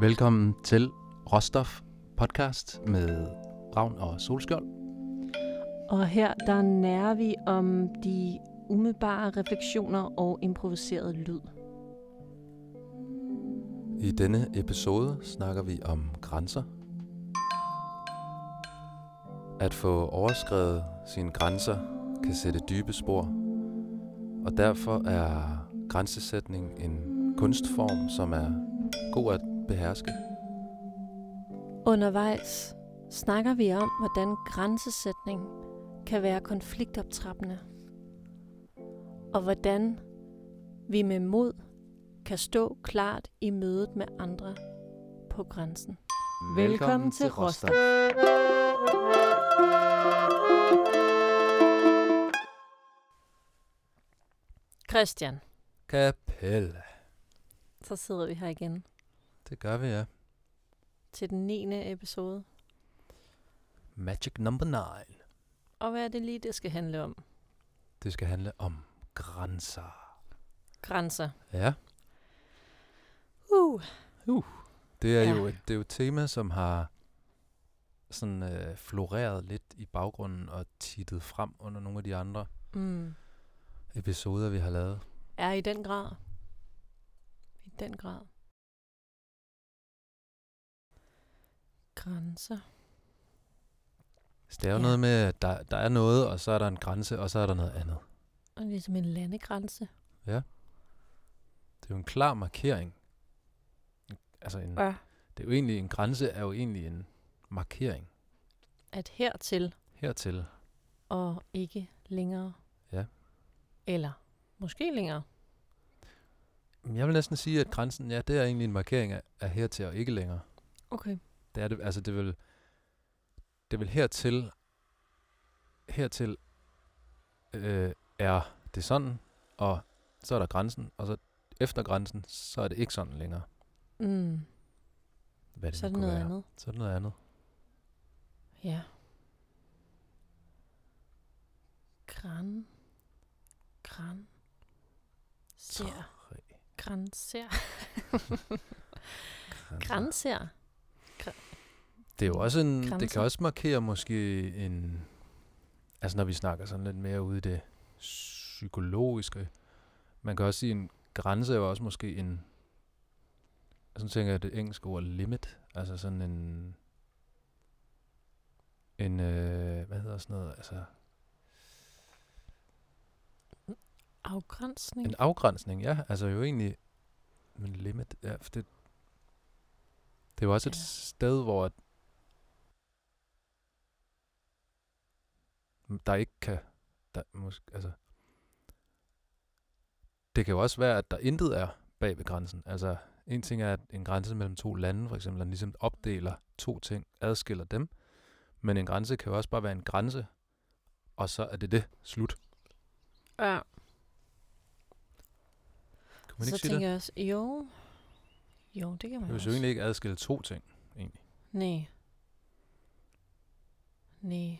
Velkommen til Råstof podcast med Ravn og Solskjold. Og her der nærer vi om de umiddelbare refleksioner og improviseret lyd. I denne episode snakker vi om grænser. At få overskrevet sine grænser kan sætte dybe spor, og derfor er grænsesætning en kunstform, som er god at beherske. Undervejs snakker vi om, hvordan grænsesætning kan være konfliktoptrappende, og hvordan vi med mod kan stå klart i mødet med andre på grænsen. Velkommen til Råstof. Christian, Kapelle. så sidder vi her igen Det gør vi, ja. til den 9. episode. Magic number 9. Og hvad er det lige, det skal handle om? Det skal handle om grænser. Grænser. Ja, Uh. det er, Ja. jo et, det er jo et tema, som har sådan øh, floreret lidt i baggrunden og tittet frem under nogle af de andre Mm. episoder, vi har lavet. Er i den grad. I den grad. Grænser. Så det er jo Ja. noget med, at der, der er noget, og så er der en grænse, og så er der noget andet. Og ligesom en landegrænse. Det er jo en klar markering. Altså en, Ja. det er jo egentlig, en grænse er jo egentlig en markering At hertil hertil. og ikke længere. Ja. Eller måske længere. Men Jeg vil næsten sige, at grænsen, ja, det er egentlig en markering af, af hertil og ikke længere. Okay. Det er det, altså det vil, det vil hertil, hertil øh, er det sådan, og så er der grænsen, og så efter grænsen, så er det ikke sådan længere. Mm. Hvad det Så er det noget være. andet. Så er det noget andet. Ja. Græn. Græn. Ser. Grænser. Grænser. Det er jo også en, det kan også markere måske en, altså når vi snakker sådan lidt mere ude i det psykologiske, man kan også sige, en grænse er jo også måske en, sådan tænker jeg det engelske ord limit, altså sådan en, en, øh, hvad hedder sådan noget, altså Afgrænsning. en afgrænsning, ja, altså jo egentlig, men limit, ja, for det, det er jo også et Ja. sted, hvor der ikke kan, der måske, altså, det kan jo også være, at der intet er bag ved grænsen. Altså, en ting er, at en grænse mellem to lande, for eksempel, den ligesom opdeler to ting, adskiller dem, men en grænse kan jo også bare være en grænse, og så er det det, slut. Ja. Kan man så ikke sige tænker det? jeg også, jo. Jo, det kan man Det vil jo egentlig ikke adskille to ting, egentlig. Nej. Nej.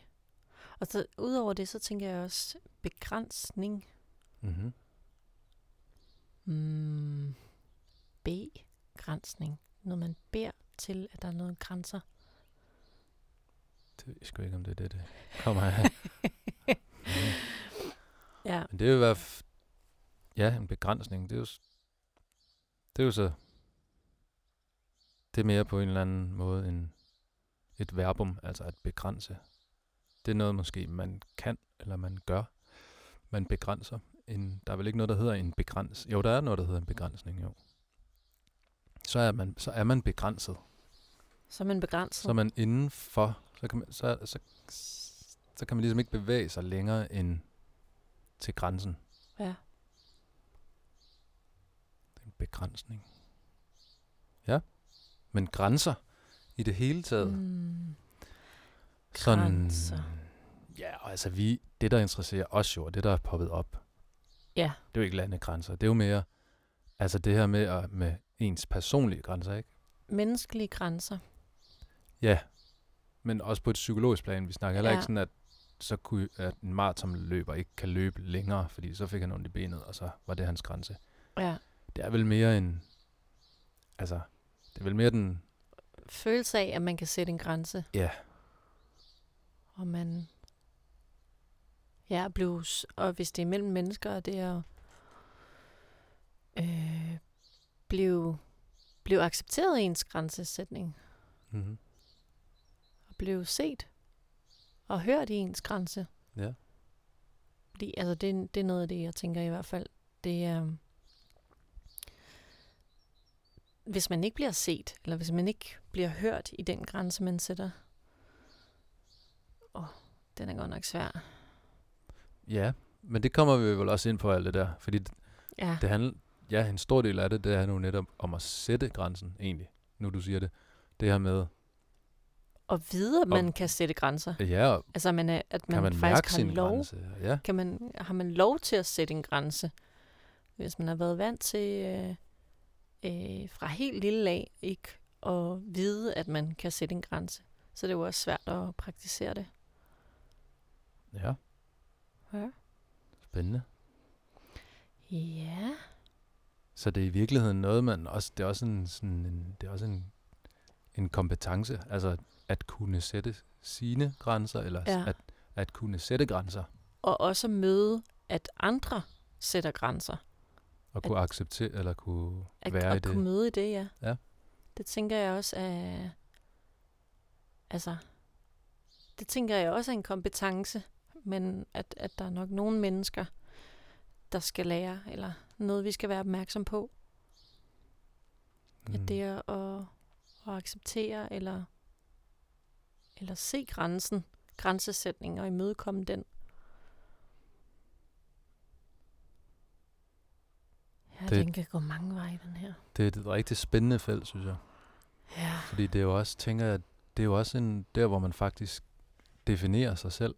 Og så udover det, så tænker jeg også begrænsning. Mm-hmm. Mm. B-grænsning. Når man beder til, at der er nogle grænser. Det ved jeg sgu ikke, om det er det, det kommer af. Ja. Men det vil være, f- ja, en begrænsning. Det er jo, s- det er jo så, det er mere på en eller anden måde en, et verbum, altså at begrænse. Det er noget måske, man kan, eller man gør. Man begrænser. En, der er vel ikke noget, der hedder en begræns. Jo, der er noget, der hedder en begrænsning, jo. Så er man, så er man begrænset. Så er man begrænset. Så er man indenfor, så kan man, så, så, så kan man ligesom ikke bevæge sig længere end til grænsen. Ja. Det er en begrænsning. Ja. Men grænser i det hele taget. Mm. Sådan, grænser. Ja, og altså vi, det der interesserer os jo, og det der er poppet op, Ja. det er jo ikke landegrænser. Det er jo mere, altså det her med, at, med ens personlige grænser, ikke? Menneskelige grænser. Ja, men også på et psykologisk plan. Vi snakker heller Ja. ikke sådan, at så kunne, at en maratonløber ikke kan løbe længere, fordi så fik han ondt i benet, og så var det hans grænse. Ja. Det er vel mere en, altså, Det er vel mere den... følelse af, at man kan sætte en grænse. Ja. Og man... Ja, blive, s- og hvis det er mellem mennesker, det er at øh, blive, blive accepteret i ens grænsesætning. Mm-hmm. Og blive set og hørt i ens grænse. Ja. Fordi altså, det, er- det er noget af det, jeg tænker i hvert fald. Det er, hvis man ikke bliver set, eller hvis man ikke bliver hørt i den grænse, man sætter, åh, den er godt nok svær. Ja, men det kommer vi vel også ind på alt det der. Fordi det, Ja, det handler... Ja, en stor del af det, det er nu netop om at sætte grænsen, egentlig. Nu du siger det. Det her med... og vide, at man kan sætte grænser. Ja, og Altså, man er, at man, kan man faktisk har lov. grænse? Ja. Kan man, har man lov til at sætte en grænse? Hvis man har været vant til øh, øh, fra helt lille af ikke at vide, at man kan sætte en grænse, så det er jo også svært at praktisere det. Ja, Ja. spændende. Ja. Så det er i virkeligheden noget, man også, det er også en, sådan en, det er også en, en kompetence, altså at kunne sætte sine grænser, eller Ja. at, at kunne sætte grænser, Og også møde, at andre sætter grænser. og kunne acceptere, eller kunne At, være i at det. kunne møde i det, ja. Ja. Det tænker jeg også er... Altså, det tænker jeg også er en kompetence, men at, at der er nok nogle mennesker, der skal lære, eller noget, vi skal være opmærksom på. Mm. At det er at, at acceptere, eller, eller se grænsen, grænsesætning og imødekomme den. Ja, Det- den kan gå mange veje, den her. det er et rigtig spændende felt, synes jeg. Ja. Fordi det er jo også, tænker jeg, det er jo også en, der, hvor man faktisk definerer sig selv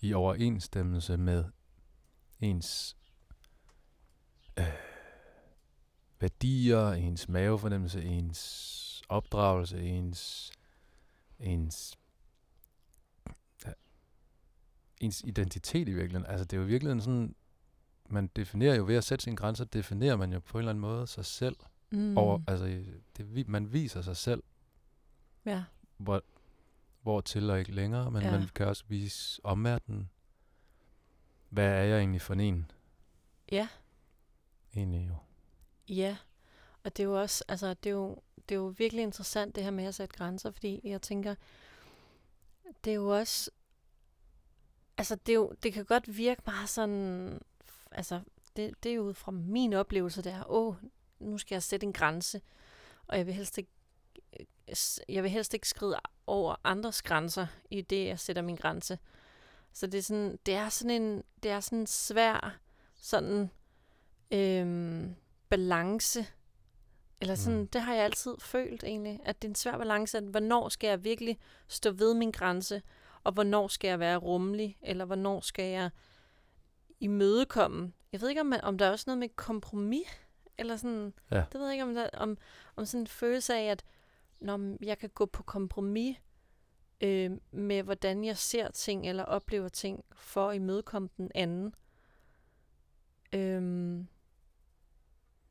i overensstemmelse med ens øh, værdier, ens mavefornemmelse, ens opdragelse, ens, ens, ja, ens identitet i virkeligheden. Altså det er jo i virkeligheden sådan, man definerer jo ved at sætte sine grænser, definerer man jo på en eller anden måde sig selv Mm. over, altså det, man viser sig selv, ja. hvor, hvor til og ikke længere, men Ja. man kan også vise omverdenen, hvad er jeg egentlig for en? Ja. Egentlig jo. Ja, og det er jo også, altså det er jo, det er jo virkelig interessant det her med at sætte grænser, fordi jeg tænker, det er jo også, altså det, er jo, det kan godt virke meget sådan, altså det, det er jo ud fra min oplevelse, det er, åh, nu skal jeg sætte en grænse, og jeg vil helst ikke, jeg vil helst ikke skride over andres grænser i det, jeg sætter min grænse. Så det er sådan, det er sådan en, det er sådan en svær, sådan, øhm, balance. Eller sådan, Mm. det har jeg altid følt egentlig, at det er en svær balance, at hvornår skal jeg virkelig stå ved min grænse, og hvornår skal jeg være rummelig, eller hvornår skal jeg imødekomme. Jeg ved ikke, om, man, om der er også noget med kompromis, eller sådan, Ja. det ved jeg ikke, om, der, om, om sådan en følelse af, at når jeg kan gå på kompromis øh, med, hvordan jeg ser ting, eller oplever ting, for at imødekomme den anden. Øhm,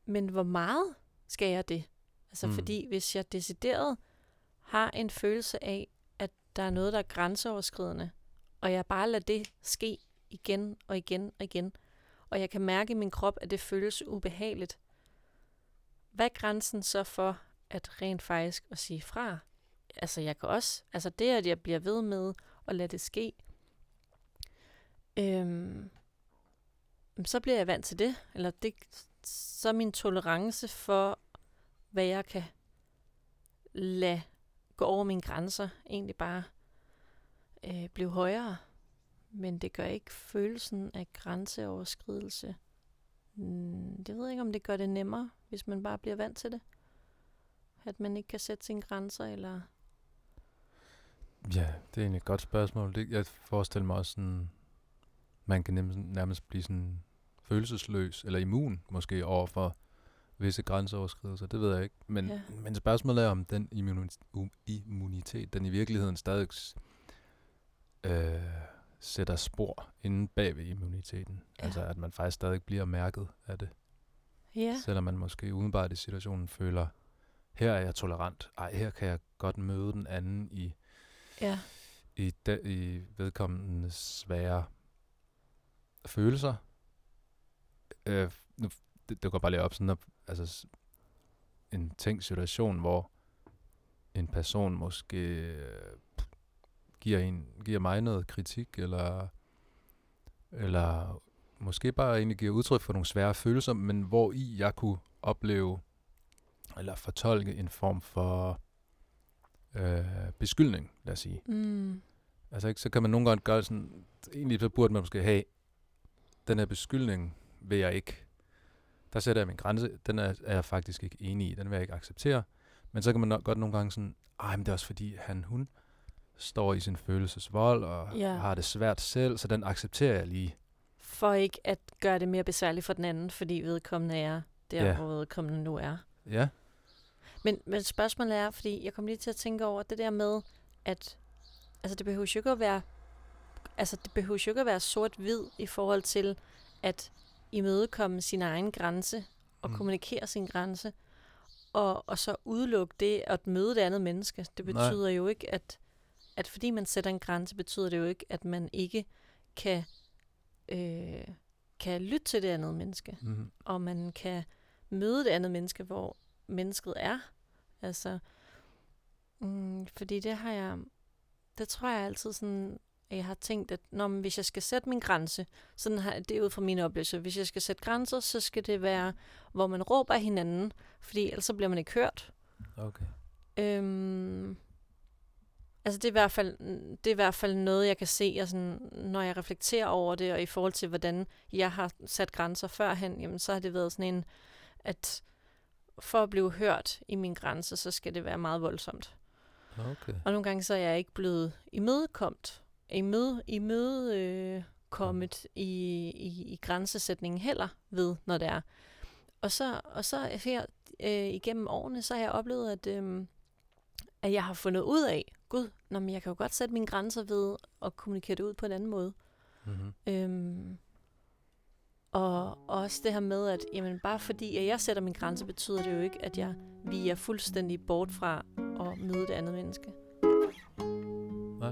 men hvor meget skal jeg det? Altså Mm. fordi hvis jeg decideret har en følelse af, at der er noget, der er grænseoverskridende, og jeg bare lader det ske igen og igen og igen, og jeg kan mærke i min krop, at det føles ubehageligt. Hvad er grænsen så for at rent faktisk at sige fra? Altså jeg kan også, altså det at jeg bliver ved med at lade det ske, øhm, så bliver jeg vant til det, eller det, så min tolerance for, hvad jeg kan lade gå over mine grænser, egentlig bare øh, blive højere. Men det gør ikke følelsen af grænseoverskridelse. Mm, Det ved jeg ikke, om det gør det nemmere, hvis man bare bliver vant til det. At man ikke kan sætte sine grænser, eller... Ja, det er egentlig et godt spørgsmål. Det, jeg forestiller mig også sådan, man kan nærmest, nærmest blive sådan følelsesløs, eller immun måske over for visse grænseoverskridelser, det ved jeg ikke. Men, Ja. men spørgsmålet er, om den immunitet, den i virkeligheden stadig øh, sætter spor inde bag ved immuniteten. Ja. Altså at man faktisk stadig bliver mærket af det. Ja, Selvom man måske udenbart i situationen føler her er jeg tolerant. Ej, her kan jeg godt møde den anden i, Ja. i, de, i vedkommendes svære følelser. Øh, nu, det, det går bare lige op sådan, når, altså en tænkt situation, hvor en person måske øh, giver, en, giver mig noget kritik, eller, eller måske bare egentlig giver udtryk for nogle svære følelser, men hvor i jeg kunne opleve, eller fortolke en form for øh, beskyldning, lad os sige. Mm. Altså ikke, så kan man nogle gange gøre sådan, egentlig så burde man måske have, den her beskyldning vil jeg ikke, der sætter jeg min grænse, den er, er jeg faktisk ikke enig i, den vil jeg ikke acceptere. Men så kan man nok godt nogle gange sådan, ej, men det er også fordi, han, hun står i sin følelsesvold, og Ja. har det svært selv, så den accepterer jeg lige. For ikke at gøre det mere besværligt for den anden, fordi vedkommende er der, Ja. hvor vedkommende nu er. Ja, Men, men spørgsmålet er, fordi jeg kom lige til at tænke over det der med, at altså det behøver jo ikke at være, altså det behøver jo ikke at være sort-hvid i forhold til at imødekomme sin egen grænse og Mm. mm. kommunikere sin grænse, og, og så udelukke det at møde det andet menneske. Det Nej. betyder jo ikke, at, at fordi man sætter en grænse, betyder det jo ikke, at man ikke kan, øh, kan lytte til det andet menneske mm, og man kan møde det andet menneske, hvor mennesket er. Altså, mm, fordi det har jeg, det tror jeg altid sådan, at jeg har tænkt, at når, men hvis jeg skal sætte min grænse, sådan har det er ud fra min oplevelse, hvis jeg skal sætte grænser, så skal det være, hvor man råber af hinanden, fordi ellers så bliver man ikke hørt. okay. Øhm, altså det er, i hvert fald, det er i hvert fald noget, jeg kan se, og sådan, når jeg reflekterer over det, og i forhold til, hvordan jeg har sat grænser førhen, jamen, så har det været sådan en, at for at blive hørt i min grænse, så skal det være meget voldsomt. Okay. Og nogle gange så er jeg ikke blevet imødekomt, imøde, imøde øh, i, i, i grænsesætningen heller ved, når det er. Og så, og så her øh, igennem årene, så har jeg oplevet, at, øh, at jeg har fundet ud af, gud, nå, men jeg kan jo godt sætte mine grænser ved at kommunikere det ud på en anden måde. Mm-hmm. Øhm, og også det her med, at jamen, bare fordi at jeg sætter min grænse, betyder det jo ikke, at jeg viger er fuldstændig bort fra at møde det andet menneske. Nej.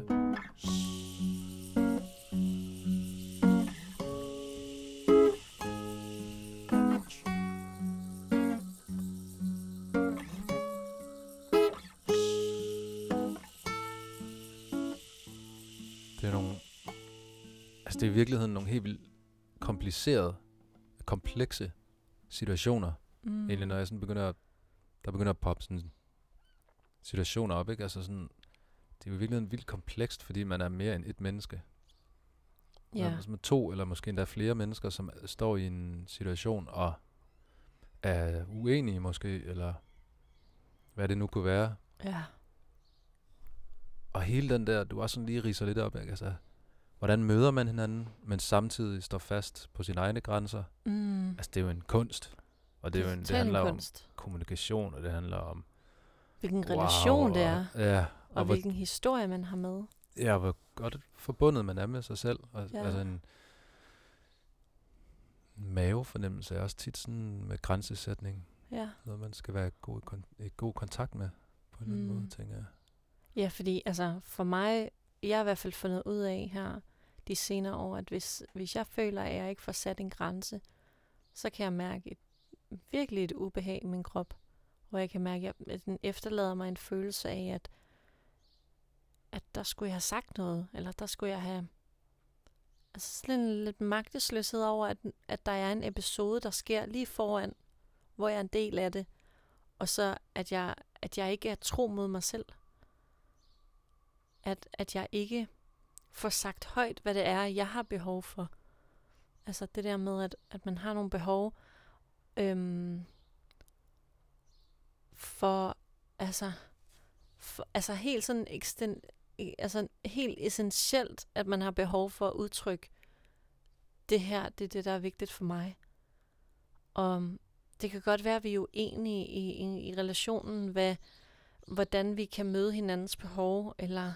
Det er nogle... Altså, det er i virkeligheden nogle helt vildt komplicerede, komplekse situationer. Mm. Egentlig, når jeg sådan begynder at, der begynder at poppe sådan situationer op, ikke? Altså sådan, det er jo i virkeligheden vildt komplekst, fordi man er mere end et menneske. Ja. Ja. Altså med to, eller måske endda flere mennesker, som står i en situation og er uenige måske, eller hvad det nu kunne være. ja. Og hele den der, du også sådan lige riser lidt op, ikke? Altså, hvordan møder man hinanden, men samtidig står fast på sine egne grænser? Mm. Altså, det er jo en kunst. Og det, er jo en, det handler om kunst. kommunikation, og det handler om... Hvilken relation det er, Og, ja, og, og, og hvor, hvilken historie man har med. ja, hvor godt forbundet man er med sig selv. Og, Ja. Altså en mavefornemmelse er også tit sådan med grænsesætning. Ja. Noget, man skal være i god, kon- i god kontakt med, på en eller anden Mm. måde, tænker jeg. ja, fordi altså for mig, jeg har i hvert fald fundet ud af her de senere år, at hvis, hvis jeg føler, at jeg ikke får sat en grænse, så kan jeg mærke et, virkelig et ubehag i min krop. Hvor jeg kan mærke, at den efterlader mig en følelse af, at, at der skulle jeg have sagt noget, eller der skulle jeg have... Altså sådan en lidt magtesløshed over, at, at der er en episode, der sker lige foran, hvor jeg er en del af det, og så at jeg, at jeg ikke er tro mod mig selv. At, at jeg ikke får sagt højt, hvad det er, jeg har behov for. Altså det der med, at, at man har nogle behov øhm, for, altså, for, altså helt sådan eksten, e, altså helt essentielt, at man har behov for at udtrykke, det her, det er det, der er vigtigt for mig. Og øhm, det kan godt være, at vi er uenige i, i, i relationen, hvad, hvordan vi kan møde hinandens behov, eller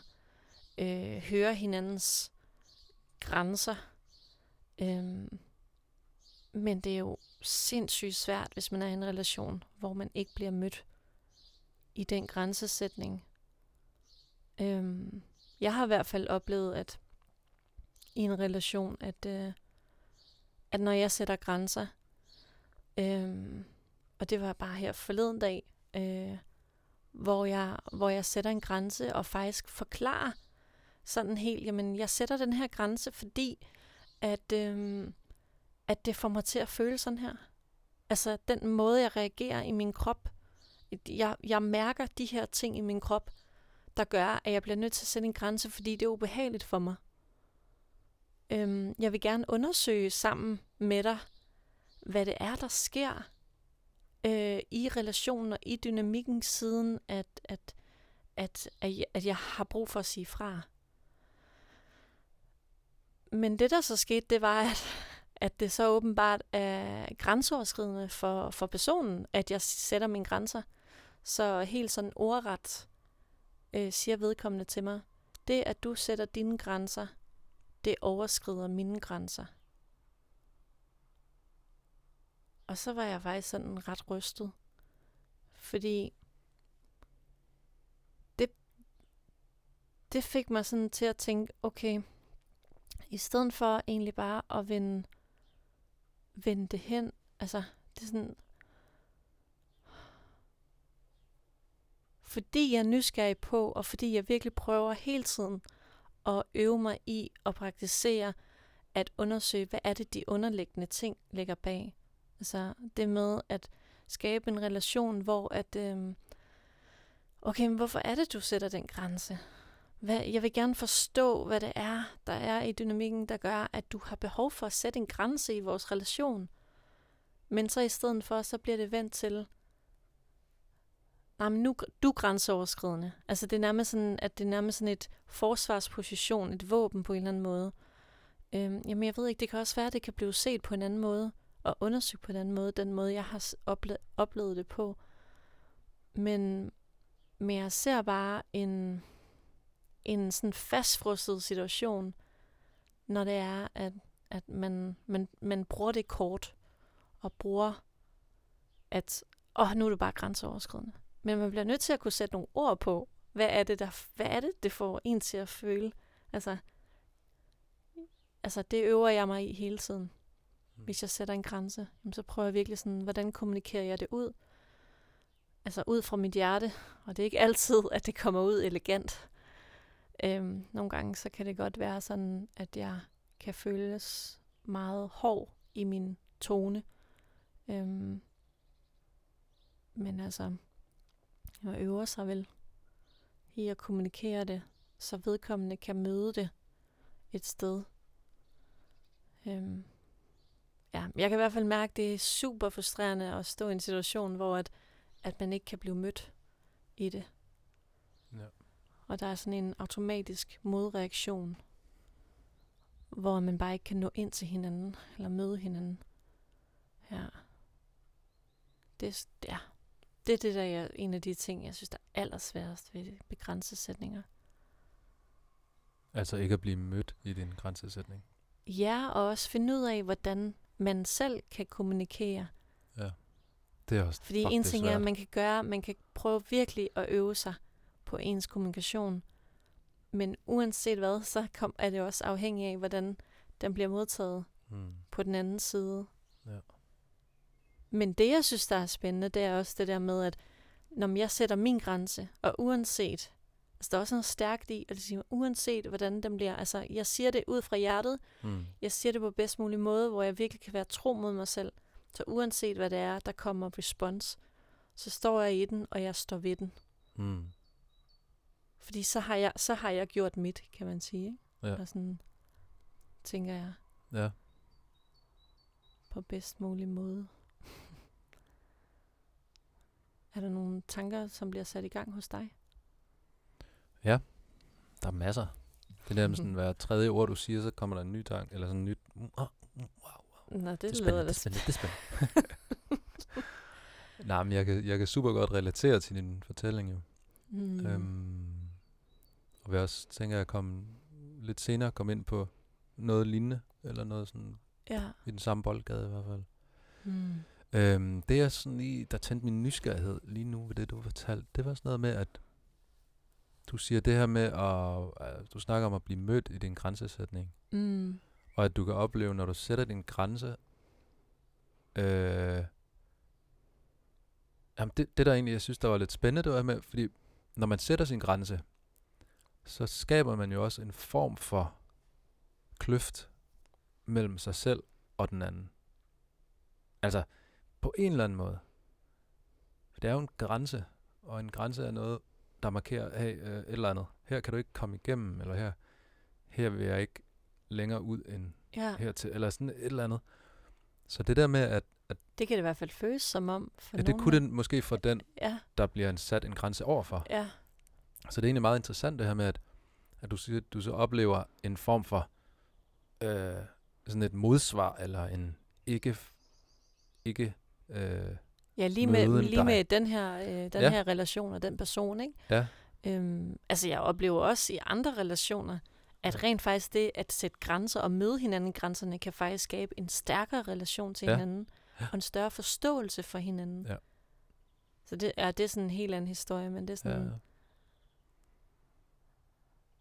øh, høre hinandens grænser. Øhm, men det er jo sindssygt svært, hvis man er i en relation, hvor man ikke bliver mødt i den grænsesætning. Øhm, jeg har i hvert fald oplevet, at i en relation, at, øh, at når jeg sætter grænser, øhm, og det var bare her forleden dag, øh, hvor, jeg, hvor jeg sætter en grænse og faktisk forklarer sådan helt, jamen jeg sætter den her grænse, fordi at, øhm, at det får mig til at føle sådan her. Altså den måde, jeg reagerer i min krop, jeg, jeg mærker de her ting i min krop, der gør, at jeg bliver nødt til at sætte en grænse, fordi det er ubehageligt for mig. Øhm, jeg vil gerne undersøge sammen med dig, hvad det er, der sker øh, i relationen og i dynamikken, siden at, at, at, at, jeg, at jeg har brug for at sige fra. Men det, der så skete, det var, at, at det så åbenbart er grænseoverskridende for, for personen, at jeg sætter mine grænser. Så helt sådan ordret øh, siger vedkommende til mig, det at du sætter dine grænser, det overskrider mine grænser. Og så var jeg faktisk sådan ret rystet. Fordi det, det fik mig sådan til at tænke, okay, i stedet for egentlig bare at vende, vende det hen, altså det er sådan, fordi jeg er nysgerrig på, og fordi jeg virkelig prøver hele tiden at øve mig i at praktisere at undersøge, hvad er det, de underliggende ting ligger bag. Altså det med at skabe en relation, hvor at, øhm, okay, men hvorfor er det, du sætter den grænse? Hvad, jeg vil gerne forstå, hvad det er, der er i dynamikken, der gør, at du har behov for at sætte en grænse i vores relation. Men så i stedet for, så bliver det vendt til, nej, men nu du er grænseoverskridende. Altså det er nærmest sådan, at det er nærmest sådan et forsvarsposition, et våben på en eller anden måde. Øhm, jamen jeg ved ikke, det kan også være, at det kan blive set på en anden måde, og undersøgt på en anden måde, den måde, jeg har ople- oplevet det på. Men, men jeg ser bare en, en sådan fastfrosset situation, når det er, at, at man, man, man bruger det kort, og bruger, at åh, nu er det bare grænseoverskridende. Men man bliver nødt til at kunne sætte nogle ord på, hvad er det, der, hvad er det, det får en til at føle. Altså, altså det øver jeg mig i hele tiden. Mm. Hvis jeg sætter en grænse, så prøver jeg virkelig sådan, hvordan kommunikerer jeg det ud? Altså ud fra mit hjerte, og det er ikke altid, at det kommer ud elegant. Øhm, nogle gange så kan det godt være sådan, at jeg kan føles meget hård i min tone. Øhm, men altså, jeg øver sig vel i at kommunikere det, så vedkommende kan møde det et sted. Øhm, ja, jeg kan i hvert fald mærke, at det er super frustrerende at stå i en situation, hvor at, at man ikke kan blive mødt i det. Og der er sådan en automatisk modreaktion, hvor man bare ikke kan nå ind til hinanden, eller møde hinanden. Ja. Det, ja, det er det, der er en af de ting, jeg synes, der er allersværest ved begrænsesætninger. Altså ikke at blive mødt i din grænsesætning? Ja, og også finde ud af, hvordan man selv kan kommunikere. Ja, det er også Fordi en ting er, at man kan gøre, man kan prøve virkelig at øve sig på ens kommunikation. Men uanset hvad, så kom, er det også afhængigt af, hvordan den bliver modtaget hmm. på den anden side. Ja. Men det, jeg synes, der er spændende, det er også det der med, at når jeg sætter min grænse, og uanset, altså der er også noget stærkt i, at det siger, uanset hvordan den bliver, altså jeg siger det ud fra hjertet, mm. jeg siger det på bedst mulig måde, hvor jeg virkelig kan være tro mod mig selv. Så uanset hvad det er, der kommer respons, så står jeg i den, og jeg står ved den. Mm. Fordi så har, jeg, så har jeg gjort mit, kan man sige. Ikke? Ja. Og sådan, tænker jeg. Ja. På bedst mulig måde. Er der nogle tanker, som bliver sat i gang hos dig? Ja, der er masser. Det der med sådan, hver tredje ord, du siger, så kommer der en ny tanke, eller sådan en nyt... Wow, wow, wow. Nå, det, det er spændende, det er spændende, det er spændende. Nej, men jeg kan, jeg kan super godt relatere til din fortælling jo. Mm. Øhm, og jeg også tænker, at jeg kom lidt senere kom ind på noget lignende, eller noget sådan ja. i den samme boldgade i hvert fald. Mm. Øhm, det er sådan lige, der tændte min nysgerrighed lige nu ved det, du fortalte. Det var sådan noget med, at du siger det her med, at, at du snakker om at blive mødt i din grænsesætning. Mm. Og at du kan opleve, når du sætter din grænse, øh, jamen det, det der egentlig, jeg synes, der var lidt spændende, det var med, fordi når man sætter sin grænse, så skaber man jo også en form for kløft mellem sig selv og den anden. Altså, på en eller anden måde. For det er jo en grænse, og en grænse er noget, der markerer, hey, øh, et eller andet. Her kan du ikke komme igennem, eller her, her vil jeg ikke længere ud end Ja, hertil, eller sådan et eller andet. Så det der med, at, at det kan det i hvert fald føles som om. For ja, det kunne det måske for den, Ja, der bliver en sat en grænse overfor. ja, Så det er egentlig meget interessant det her med, at, at du siger, du så oplever en form for øh, sådan et modsvar, eller en ikke, ikke øh, ja lige, med, lige dig. med den her, øh, den Ja. her relation og den person, ikke? ja, Øhm, altså jeg oplever også i andre relationer, at rent faktisk det at sætte grænser og møde hinanden grænserne, kan faktisk skabe en stærkere relation til Ja. hinanden, og en større forståelse for hinanden. Ja. Så det er, det er sådan en helt anden historie, men det er sådan... ja.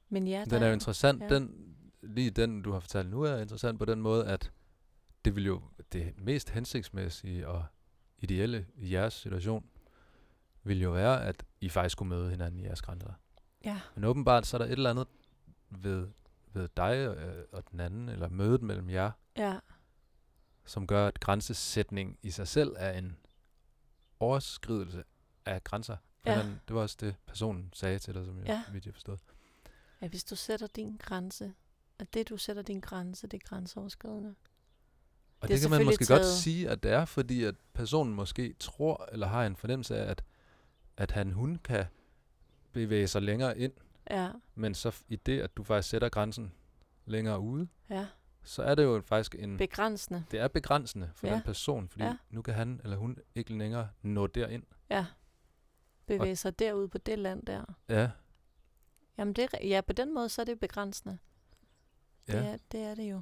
Men ja, Den er jo interessant. ja. Den, lige den, du har fortalt nu, er interessant på den måde, at det vil jo det mest hensigtsmæssige og ideelle i jeres situation, vil jo være, at I faktisk skulle møde hinanden i jeres grænser. Ja, Men åbenbart så er der et eller andet ved, ved dig øh, og den anden, eller mødet mellem jer, ja, som gør, at grænsesætning i sig selv er en overskridelse af grænser. Ja. den, det var også det, personen sagde til dig, som jeg, Ja. vidt jeg forstod. Ja, hvis du sætter din grænse, at det du sætter din grænse, det er grænseoverskridende. Og Det det, kan man måske godt taget- sige, at det er, fordi at personen måske tror, eller har en fornemmelse af, at, at han, hun kan bevæge sig længere ind, Ja, men så i det, at du faktisk sætter grænsen længere ude, ja, så er det jo faktisk en... begrænsende. det er begrænsende for Ja. den person, fordi Ja. nu kan han eller hun ikke længere nå derind. Ja, bevæge sig derud på det land der. Ja, Jamen det, er- ja, på den måde, så er det begrænsende. Det, ja, er, det er det jo.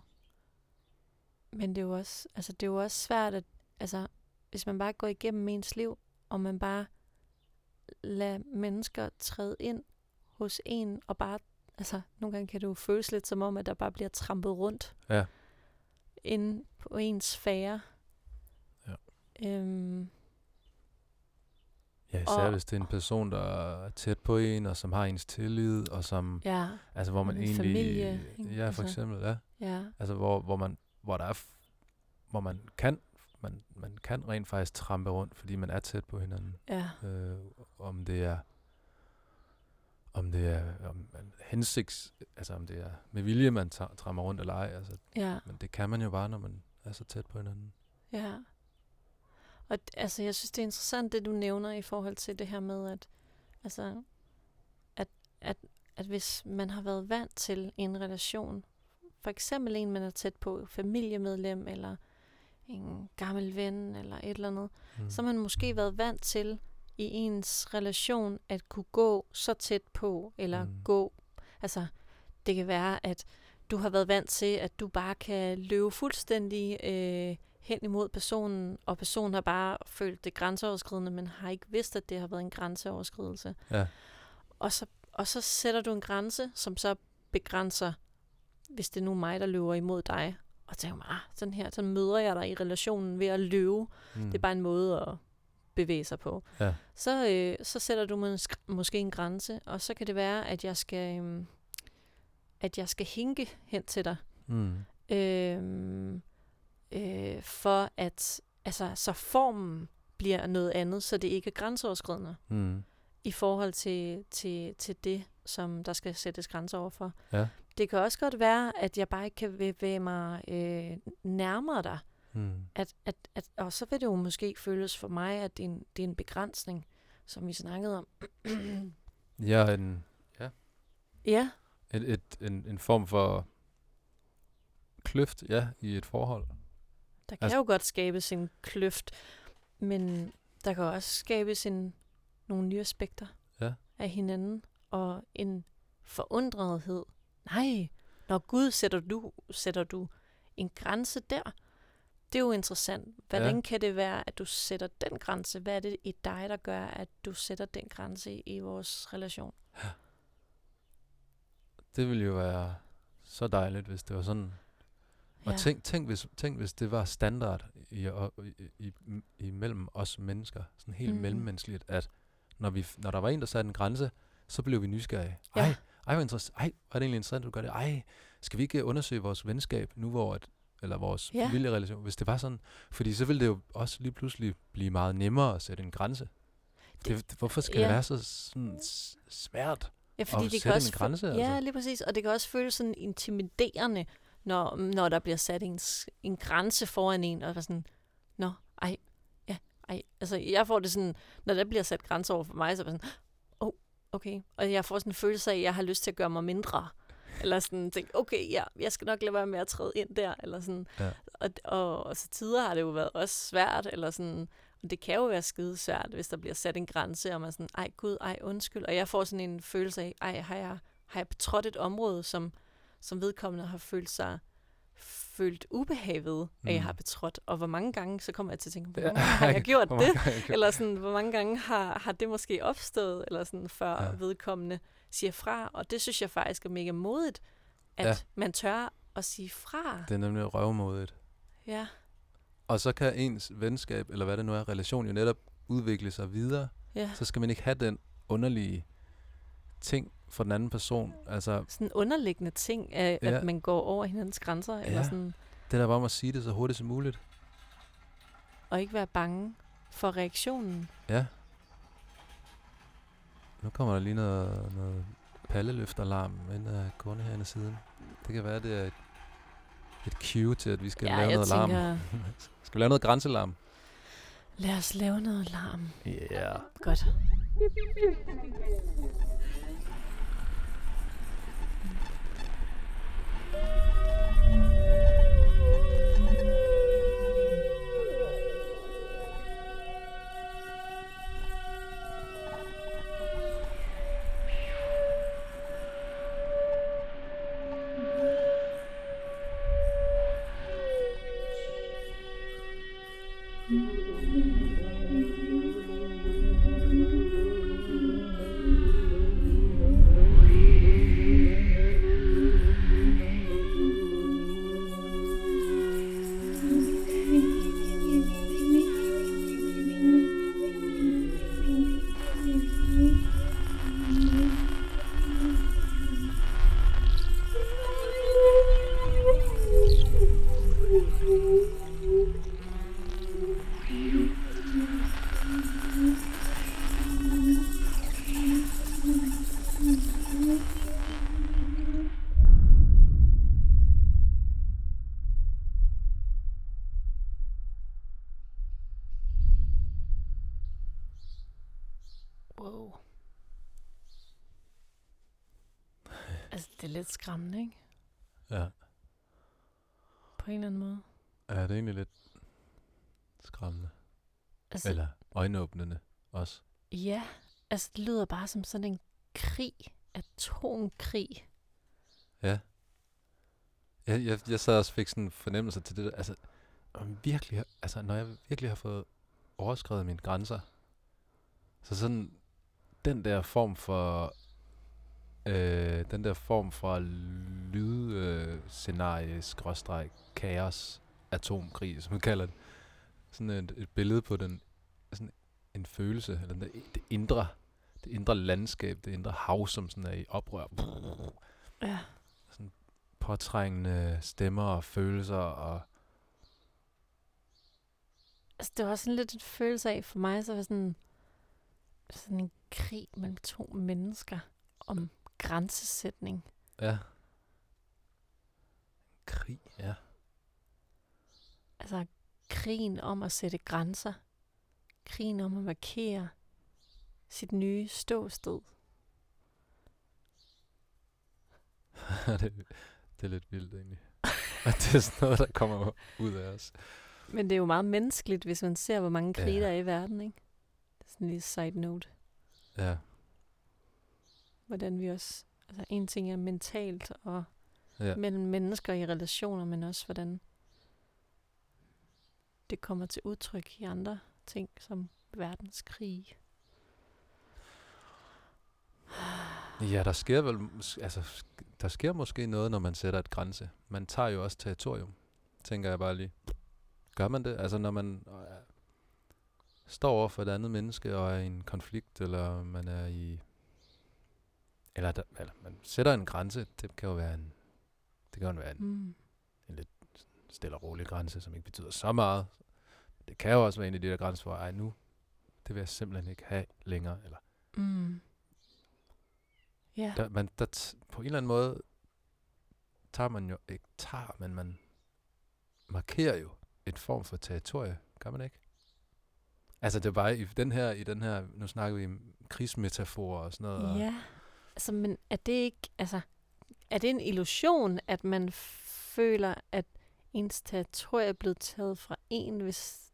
Men det er jo også, altså det er jo også svært at, altså hvis man bare går igennem ens liv, og man bare lader mennesker træde ind hos en, og bare, altså nogle gange kan det jo føles lidt som om, at der bare bliver trampet rundt ja. inde på ens sfære. Ja. Øhm, Ja, især Og- hvis det er en person, der er tæt på en, og som har ens tillid, og som, ja, altså hvor man En egentlig, familie, ikke? ja for Altså. eksempel, ja, ja, altså hvor, hvor man, hvor der er, hvor man kan, man, man kan rent faktisk trampe rundt, fordi man er tæt på hinanden. ja, Øh, om det er, om det er om man hensigts, altså om det er med vilje, man tra- trammer rundt eller ej, altså, ja. men det kan man jo bare, når man er så tæt på hinanden. Ja. Og altså, jeg synes, det er interessant, det du nævner i forhold til det her med, at, altså, at, at, at hvis man har været vant til en relation, for eksempel en, man er tæt på, familiemedlem, eller en gammel ven, eller et eller andet, Mm. så har man måske været vant til i ens relation at kunne gå så tæt på, eller mm. gå, altså, det kan være, at du har været vant til, at du bare kan løbe fuldstændig øh, hen imod personen, og personen har bare følt det grænseoverskridende, men har ikke vidst, at det har været en grænseoverskridelse. Ja, Og så, og så sætter du en grænse, som så begrænser, hvis det er nu mig, der løber imod dig. Og tænker mig, ah, sådan her, så møder jeg dig i relationen ved at løbe. mm. Det er bare en måde at bevæge sig på. Ja. Så, øh, så sætter du mås- måske en grænse, og så kan det være, at jeg skal, øhm, at jeg skal hinke hen til dig. Mm. Øhm, øh, for at, altså, så formen bliver noget andet, så det ikke er grænseoverskridende Mm. i forhold til, til, til det, som der skal sættes grænser over for. Ja. Det kan også godt være, at jeg bare ikke kan bevæge mig øh, nærmere dig. Mm. At, at, at, og så vil det jo måske føles for mig, at det er en, det er en begrænsning, som vi snakkede om. Ja, en, ja, et, et, en, en form for kløft, ja, i et forhold. Der kan Altså- jo godt skabes en kløft, men der kan også skabes en, nogle nye aspekter Ja. af hinanden, og en forundrethed. Nej, når Gud sætter du, sætter du en grænse der, Det er jo interessant. Hvordan ja. kan det være, at du sætter den grænse? Hvad er det i dig, der gør, at du sætter den grænse i, vores relation? Det ville jo være så dejligt, hvis det var sådan. Og Ja. tænk, tænk, hvis, tænk, hvis det var standard i, i, i, i mellem os mennesker, sådan helt mm. mellemmenneskeligt, at når, vi, når der var en, der satte en grænse, så blev vi nysgerrige. Ja. Ej, ej, hvor interessant. Ej, var det egentlig interessant, at du gør det? Ej, skal vi ikke undersøge vores venskab nu, hvor at, eller vores Ja. ja. familierelation, hvis det var sådan? Fordi så ville det jo også lige pludselig blive meget nemmere at sætte en grænse. Det, det, hvorfor skal ja. det være så sådan svært? Ja, fordi at det kan sætte også en grænse, fø- altså. Ja, lige præcis. Og det kan også føles sådan intimiderende, når, når der bliver sat en, en grænse foran en, og sådan, nå, ej, ja, ej. Altså, jeg får det sådan, når der bliver sat grænser over for mig, så er jeg sådan, oh, okay. Og jeg får sådan en følelse af, at jeg har lyst til at gøre mig mindre. Eller sådan tænke, okay, ja, jeg skal nok lade være med at træde ind der. Eller sådan. Ja. Og, og, og så tider har det jo været også svært, eller sådan, og det kan jo være skide svært, hvis der bliver sat en grænse, og man er sådan, ej gud, ej undskyld. Og jeg får sådan en følelse af, ej, har jeg, har jeg betrådt et område, som, som vedkommende har følt sig følt ubehag ved, at jeg Mm. har betrådt. Og hvor mange gange, så kommer jeg til at tænke, hvor mange gange har jeg gjort det? jeg gjort- Eller sådan, hvor mange gange har, har det måske opstået, eller sådan, før ja. Vedkommende siger fra. Og det synes jeg faktisk er mega modigt, at ja. man tør at sige fra. Det er nemlig røvmodigt. Ja, Og så kan ens venskab, eller hvad det nu er, relation jo netop udvikle sig videre. ja. Så skal man ikke have den underlige ting for den anden person. Altså, Sådan en underliggende ting, af, Ja. at man går over hinandens grænser, eller Ja. sådan, det der bare om at sige det så hurtigt som muligt. og ikke være bange for reaktionen. Ja. Nu kommer der lige noget, noget palleløftalarm ind af gående herinde siden. Det kan være, det er et, et cue til, at vi skal ja, lave noget larm. tænker, Skal vi lave noget grænselarm? lad os lave noget larm. Ja. Yeah. Godt. Skræmmende, ikke? Ja. På en eller anden måde. ja, det er egentlig lidt skræmmende. Altså, Eller øjenåbnende også. Ja, altså det lyder bare som sådan en krig, atomkrig. Ja. Jeg, jeg, jeg sad også og fik sådan en fornemmelse til det der. Altså, virkelig, altså, når jeg virkelig har fået overskrevet mine grænser, så sådan den der form for øh, den der form for lydscenarie, skråstreg, kaos, atomkrig, som man kalder det. Sådan et, et billede på den, sådan en følelse, eller den, det indre, det indre landskab, det indre hav, som sådan er i oprør. Ja. påtrængende stemmer og følelser og Altså det var sådan lidt en følelse af, for mig så var sådan, sådan en krig mellem to mennesker om grænsesætning. ja. Krig, ja. Altså krigen om at sætte grænser. Krigen om at markere sit nye ståsted. det, det er lidt vildt egentlig. Og det er sådan noget, der kommer ud af os. Men det er jo meget menneskeligt, hvis man ser, hvor mange krige Ja. der er i verden, ikke? Det er sådan en lille side note. Ja, Hvordan vi også... Altså en ting er mentalt og ja. mellem mennesker i relationer, men også hvordan det kommer til udtryk i andre ting, som verdenskrig. Ja, der sker vel, altså, der sker måske noget, når man sætter et grænse. Man tager jo også territorium, tænker jeg bare lige. Gør man det? Altså, når man øh, står over for et andet menneske og er i en konflikt, eller man er i... Eller, der, eller man sætter en grænse, det kan jo være en, det kan jo være en Mm. stille og rolig grænse, som ikke betyder så meget. Det kan jo også være en af de der grænser, hvor, ej nu, det vil jeg simpelthen ikke have længere. Eller, Mm. Ja. der, man, der t- på en eller anden måde tager man jo, ikke tager, men man markerer jo et form for territorie, gør man ikke? Altså det er bare i den her, i den her, nu snakker vi om krigsmetaforer og sådan noget. og- Ja, altså, men er det ikke, altså, er det en illusion, at man føler, at ens territorie er blevet taget fra en, hvis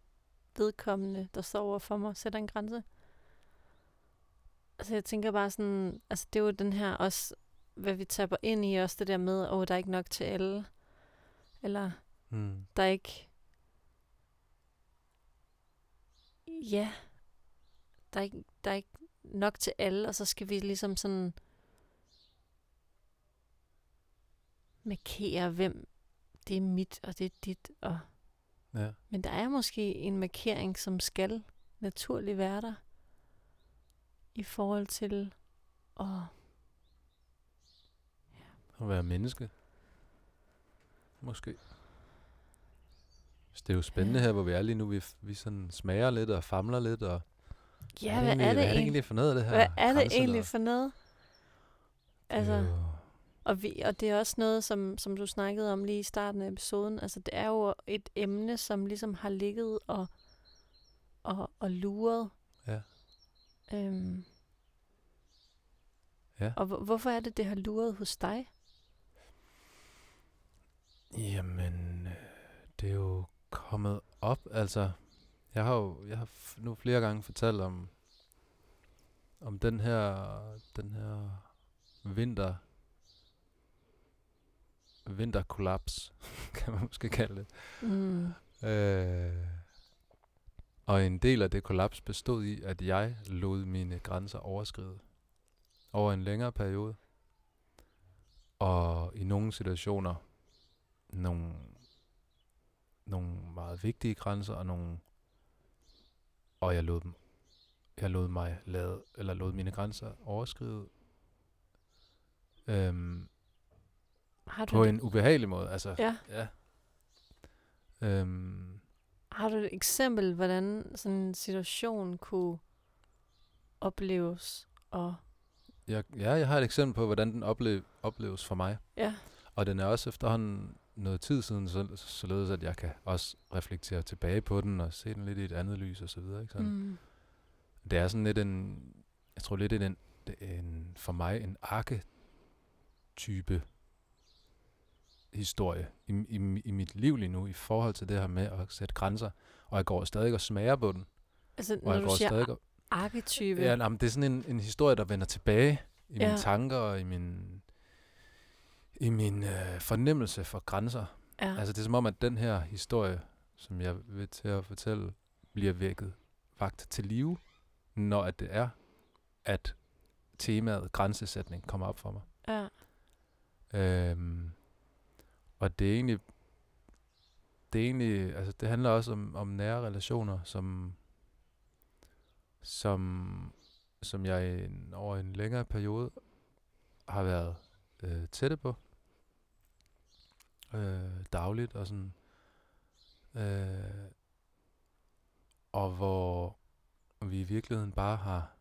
vedkommende, der står over for mig, sætter en grænse? Altså, jeg tænker bare sådan, altså, det er jo den her også, hvad vi taber ind i, også det der med, åh, der er ikke nok til alle. Eller, Hmm. der er ikke... Ja, der er ikke, der er ikke nok til alle, og så skal vi ligesom sådan markere, hvem det er mit, og det er dit. Og... Ja. Men der er måske en markering, som skal naturligt være der, i forhold til at At være menneske. Måske. Så det er jo spændende Ja. her, hvor vi er lige nu. Vi, vi sådan smager lidt og famler lidt. Og Ja, hvad er det, hvad er det egentlig? egentlig for noget af det her? Hvad er det egentlig for noget? Altså, jo- Og, vi, og det er også noget, som, som du snakkede om lige i starten af episoden. Altså, det er jo et emne, som ligesom har ligget og, og, og luret. Ja. Øhm. Ja. Og hvor- hvorfor er det, det har luret hos dig? Jamen, øh, det er jo kommet op. Altså, jeg har jo jeg har nu flere gange fortalt om, om den her, den her vinter, vinterkollaps, kan man måske kalde det. Mm. Øh, og en del af det kollaps bestod i, at jeg lod mine grænser overskride over en længere periode. Og i nogle situationer nogle, nogle meget vigtige grænser og nogle og jeg lod dem jeg lod mig lade eller lod mine grænser overskride øhm, Har, du på et, en ubehagelig måde. Altså, ja, ja. Øhm, har du et eksempel, hvordan sådan en situation kunne opleves? Og Jeg, ja, jeg har et eksempel på, hvordan den oplev, opleves for mig. ja, Og den er også efterhånden noget tid siden, så, således at jeg kan også reflektere tilbage på den og se den lidt i et andet lys og så videre. Ikke? Sådan. Mm. Det er sådan lidt en, jeg tror lidt, det er en, det en, for mig en arketype historie i, i, i mit liv lige nu, i forhold til det her med at sætte grænser. Og jeg går stadig og smager på den. altså, Og når jeg du går siger stadig og, arketype, Ja, nej, men det er sådan en, en historie, der vender tilbage i. Ja. mine tanker og i min, i min øh, fornemmelse for grænser. ja. Altså det er som om, at den her historie, som jeg vil til at fortælle, bliver vækket, vagt til live, når at det er, at temaet grænsesætning kommer op for mig. ja. Øhm, og det er egentlig, det er egentlig, altså det handler også om, om nære relationer, som, som, som jeg en, over en længere periode har været øh, tætte på. Øh, dagligt og sådan. Øh, og hvor vi i virkeligheden bare har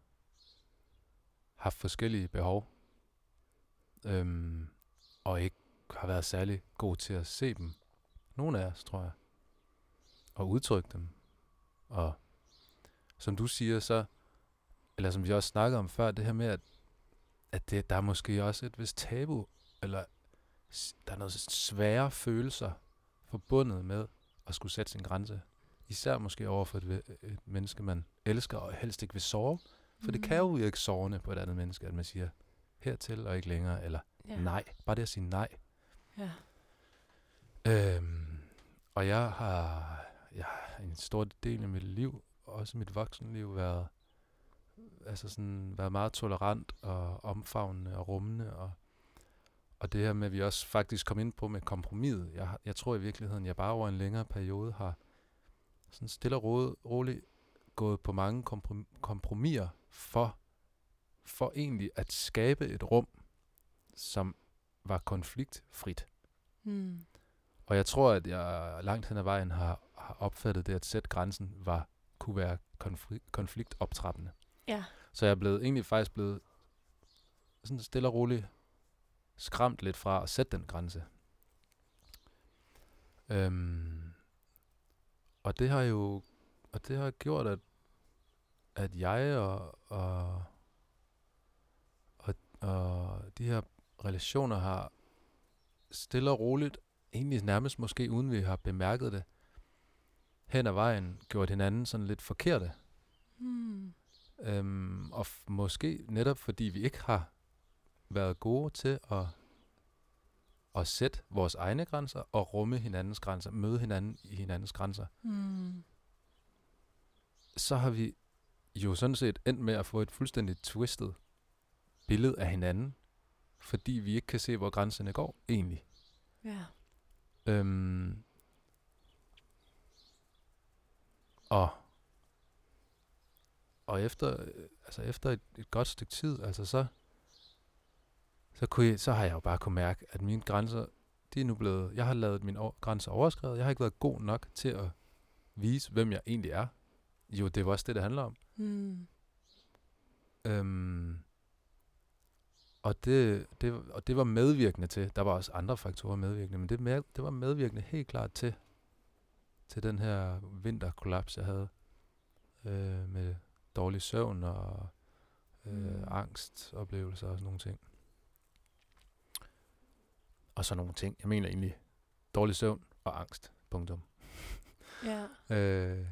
haft forskellige behov. Øhm, og ikke har været særlig god til at se dem. Nogle af os, tror jeg. Og udtrykke dem. Og som du siger, så, eller som vi også snakkede om før, det her med, at, at det, der er måske også et vist tabu, eller der er noget svære følelser forbundet med at skulle sætte sin grænse. Især måske over for et, et menneske, man elsker og helst ikke vil sove. For det kan jo virke sårende på et andet menneske, at man siger hertil og ikke længere, eller ja. nej. Bare det at sige nej. Ja. Øhm, og jeg har, ja, en stor del af mit liv, også mit voksenliv, været, altså sådan, været meget tolerant og omfavnende og rummende. Og, og det her med, at vi også faktisk kom ind på med kompromiset. Jeg, jeg tror i virkeligheden, jeg bare over en længere periode har sådan stille og roligt, roligt gået på mange komprom- kompromiser for, for egentlig at skabe et rum, som var konfliktfrit. Mm. Og jeg tror, at jeg langt hen ad vejen har, har opfattet det, at sætte grænsen var, kunne være konflikt, konfliktoptrappende. Ja. Så jeg er blevet, egentlig faktisk blevet sådan stille og roligt skræmt lidt fra at sætte den grænse. Øhm, og det har jo og det har gjort, at, at jeg og, og, og, og de her relationer har stille og roligt, egentlig nærmest måske uden vi har bemærket det, hen ad vejen gjort hinanden sådan lidt forkerte. Mm. Øhm, og f- måske netop fordi vi ikke har været gode til at, at sætte vores egne grænser og rumme hinandens grænser, møde hinanden i hinandens grænser, Mm. så har vi jo sådan set endt med at få et fuldstændig twistet billede af hinanden, fordi vi ikke kan se, hvor grænserne går egentlig. Ja. Øhm, og og efter, øh, altså efter et, et godt stykke tid, altså så, så, kunne jeg, så har jeg jo bare kunne mærke, at mine grænser, de er nu blevet, jeg har lavet mine grænser overskrevet. Jeg har ikke været god nok til at vise, hvem jeg egentlig er. Jo, det var også det, det handler om. Mm. Øhm, og, det, det, og det var medvirkende til, der var også andre faktorer medvirkende, men det, med, det var medvirkende helt klart til, til den her vinterkollaps, jeg havde øh, med dårlig søvn og øh, Mm. angstoplevelser og sådan nogle ting. Og så nogle ting. Jeg mener egentlig dårlig søvn og angst. Punktum. Ja. Øh,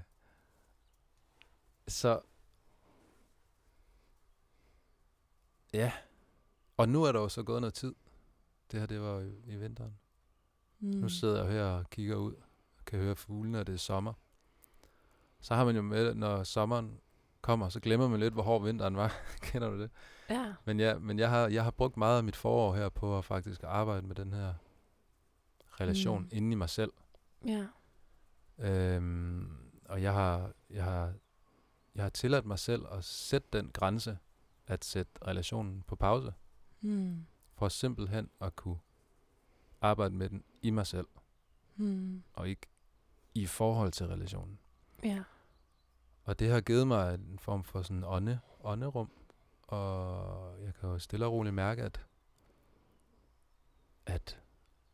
så ja, og nu er der jo så gået noget tid. Det her, det var jo i vinteren. Mm. Nu sidder jeg her og kigger ud og kan høre fuglene, og det er sommer. Så har man jo med, når sommeren kommer, så glemmer man lidt, hvor hård vinteren var. Kender du det? Ja. Men, ja, men jeg, har, jeg har brugt meget af mit forår her på at faktisk arbejde med den her relation mm. inde i mig selv. Ja. Øhm, og jeg har, jeg har, jeg har tilladt mig selv at sætte den grænse, at sætte relationen på pause, Mm. for simpelthen at kunne arbejde med den i mig selv, Mm. og ikke i forhold til relationen. Ja. Og det har givet mig en form for sådan ånde, ånderum, og jeg kan jo stille og roligt mærke, at, at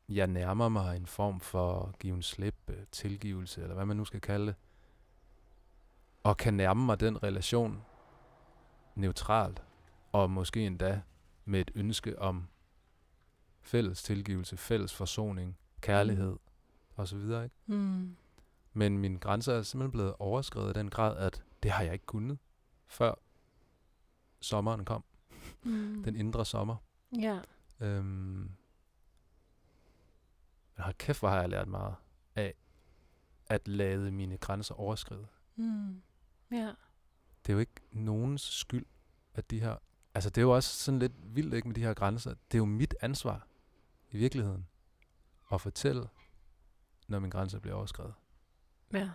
jeg nærmer mig en form for given slip, øh, tilgivelse, eller hvad man nu skal kalde det, og kan nærme mig den relation neutralt, og måske endda med et ønske om fælles tilgivelse, fælles forsoning, kærlighed mm. osv., ikke? Mm. Men mine grænser er simpelthen blevet overskrevet i den grad, at det har jeg ikke kunnet, før sommeren kom. Mm. Den indre sommer. Ja. Øhm, men hold kæft, hvor har jeg lært meget af at lade mine grænser overskride. Mm. Ja. Det er jo ikke nogens skyld, at de her... Altså, det er jo også sådan lidt vildt, ikke, med de her grænser. Det er jo mit ansvar, i virkeligheden, at fortælle, når mine grænser bliver overskrevet. Ja.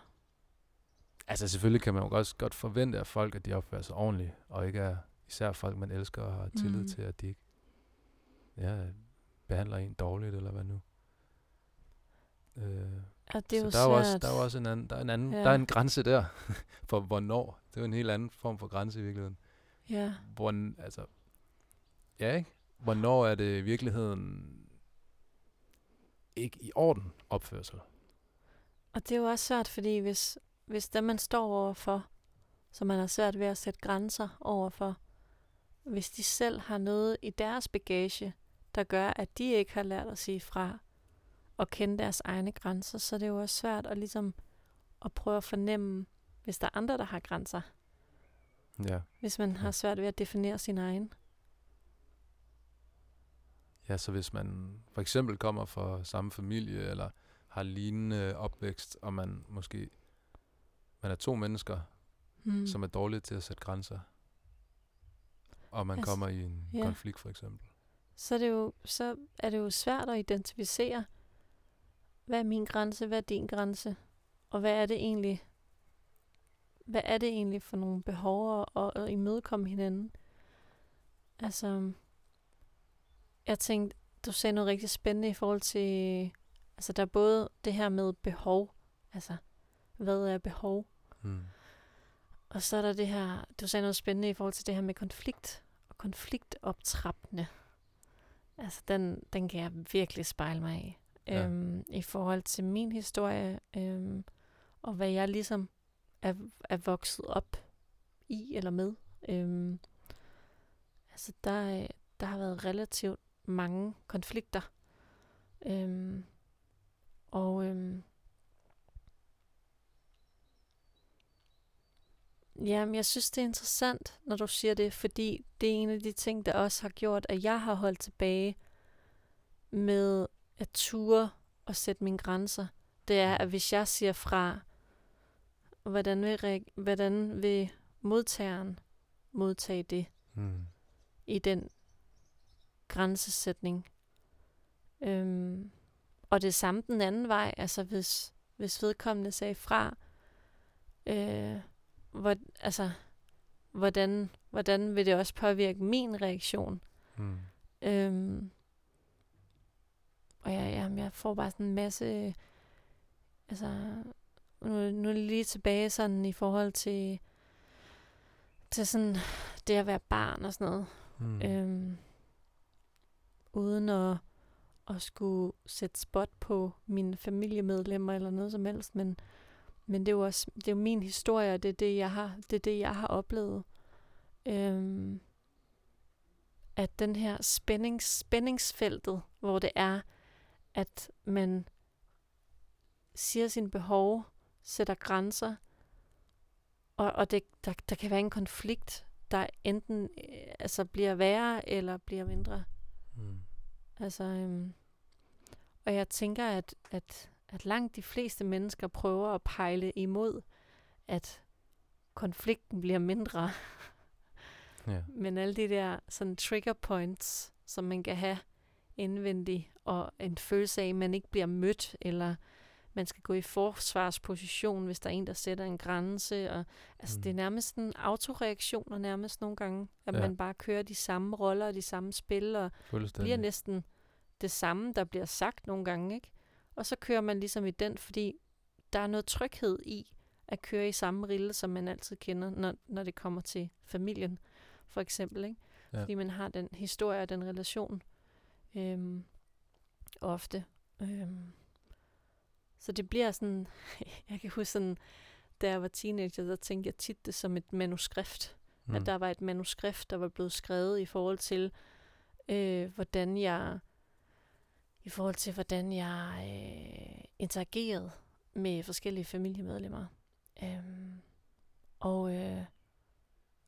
Altså selvfølgelig kan man jo også godt forvente af folk, at de opfører sig ordentligt, og ikke er især folk, man elsker og har tillid mm. til, at de ikke ja, behandler en dårligt, eller hvad nu. Øh, Ja, det er så jo der er, jo også, svært. der er også en anden, der er en anden, ja. der er en grænse der, for hvornår. Det er jo en helt anden form for grænse i virkeligheden. Ja. Hvor, altså, ja ikke? Hvornår er det i virkeligheden ikke i orden opførsel? Og det er jo også svært, fordi hvis, hvis dem, man står overfor, som man har svært ved at sætte grænser overfor, hvis de selv har noget i deres bagage, der gør, at de ikke har lært at sige fra og kende deres egne grænser, så er det jo også svært at ligesom at prøve at fornemme, hvis der er andre, der har grænser. Ja. Hvis man har svært ved at definere sin egen. Ja, så hvis man for eksempel kommer fra samme familie, eller har lignende opvækst, og man måske man er to mennesker, Mm. som er dårlige til at sætte grænser, og man Altså, kommer i en ja. konflikt for eksempel. så, er det jo, så er det jo svært at identificere, hvad er min grænse, hvad er din grænse, og hvad er det egentlig, hvad er det egentlig for nogle behov at, at imødekomme hinanden. Altså, jeg tænkte, du sagde noget rigtig spændende i forhold til, altså der er både det her med behov, altså hvad er behov, Mm. og så er der det her, du sagde noget spændende i forhold til det her med konflikt og konfliktoptrappende. Altså, den, den kan jeg virkelig spejle mig i. Ja. Øhm, I forhold til min historie, øhm, og hvad jeg ligesom er, er vokset op i eller med. Øhm, altså, der, der har været relativt mange konflikter. Øhm, og øhm, Jamen, jeg synes, det er interessant, når du siger det, fordi det er en af de ting, der også har gjort, at jeg har holdt tilbage med at ture og sætte mine grænser. Det er, at hvis jeg siger fra, hvordan vil, reag- hvordan vil modtageren modtage det Mm. i den grænsesætning? Øhm, og det samme den anden vej, altså hvis, hvis vedkommende sagde fra, øh, hvor, altså, hvordan, hvordan vil det også påvirke min reaktion? Mm. Øhm, og jeg, jeg, jeg får bare sådan en masse, altså, nu, nu er det lige tilbage sådan i forhold til, til sådan det at være barn og sådan noget. Mm. Øhm, uden at, at skulle sætte spot på mine familiemedlemmer eller noget som helst, men, men det er jo også det er jo min historie, og det er det, jeg har, det er det, jeg har oplevet. Øhm, at den her spændings, spændingsfeltet, hvor det er, at man siger sine behov, sætter grænser, og, og det, der, der kan være en konflikt, der enten øh, altså bliver værre eller bliver mindre. Mm. Altså, øhm, og jeg tænker, at, at, at langt de fleste mennesker prøver at pejle imod, at konflikten bliver mindre. Ja. Men alle de der sådan trigger points, som man kan have indvendigt, og en følelse af, at man ikke bliver mødt, eller man skal gå i forsvarsposition, hvis der er en, der sætter en grænse. Og, altså, Mm. Det er nærmest en autoreaktioner nærmest nogle gange, at Ja. man bare kører de samme roller og de samme spil, og bliver næsten det samme, der bliver sagt nogle gange, ikke? Og så kører man ligesom i den, fordi der er noget tryghed i at køre i samme rille, som man altid kender, når, når det kommer til familien, for eksempel, ikke? Ja. Fordi man har den historie og den relation øhm, ofte. Øhm. Så det bliver sådan, jeg kan huske sådan, da jeg var teenager, der tænkte jeg tit det som et manuskript mm. at der var et manuskript, der var blevet skrevet i forhold til, øh, hvordan jeg i forhold til, hvordan jeg øh, interagerede med forskellige familiemedlemmer. Øhm, og, øh,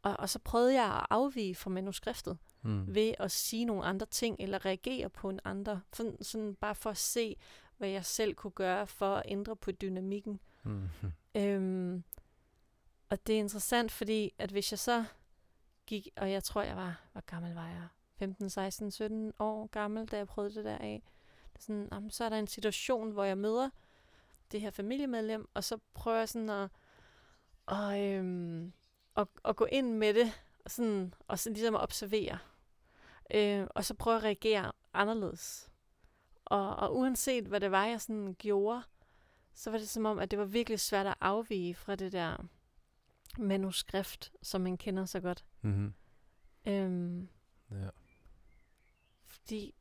og, og så prøvede jeg at afvige fra manuskriptet Mm. ved at sige nogle andre ting, eller reagere på en andre, sådan, sådan bare for at se, hvad jeg selv kunne gøre for at ændre på dynamikken. Mm. Øhm, og det er interessant, fordi at hvis jeg så gik, og jeg tror, jeg var, hvor gammel var jeg? 15, 16, 17 år gammel, da jeg prøvede det der af. Sådan, jamen, så er der en situation, hvor jeg møder det her familiemedlem, og så prøver jeg sådan at, og, øhm, at, at gå ind med det, og, sådan, og så ligesom at observere. Øh, og så prøve at reagere anderledes. Og, og uanset hvad det var, jeg sådan gjorde, så var det som om, at det var virkelig svært at afvige fra det der manuskript, som man kender så godt. Mm-hmm. Øhm, Ja. fordi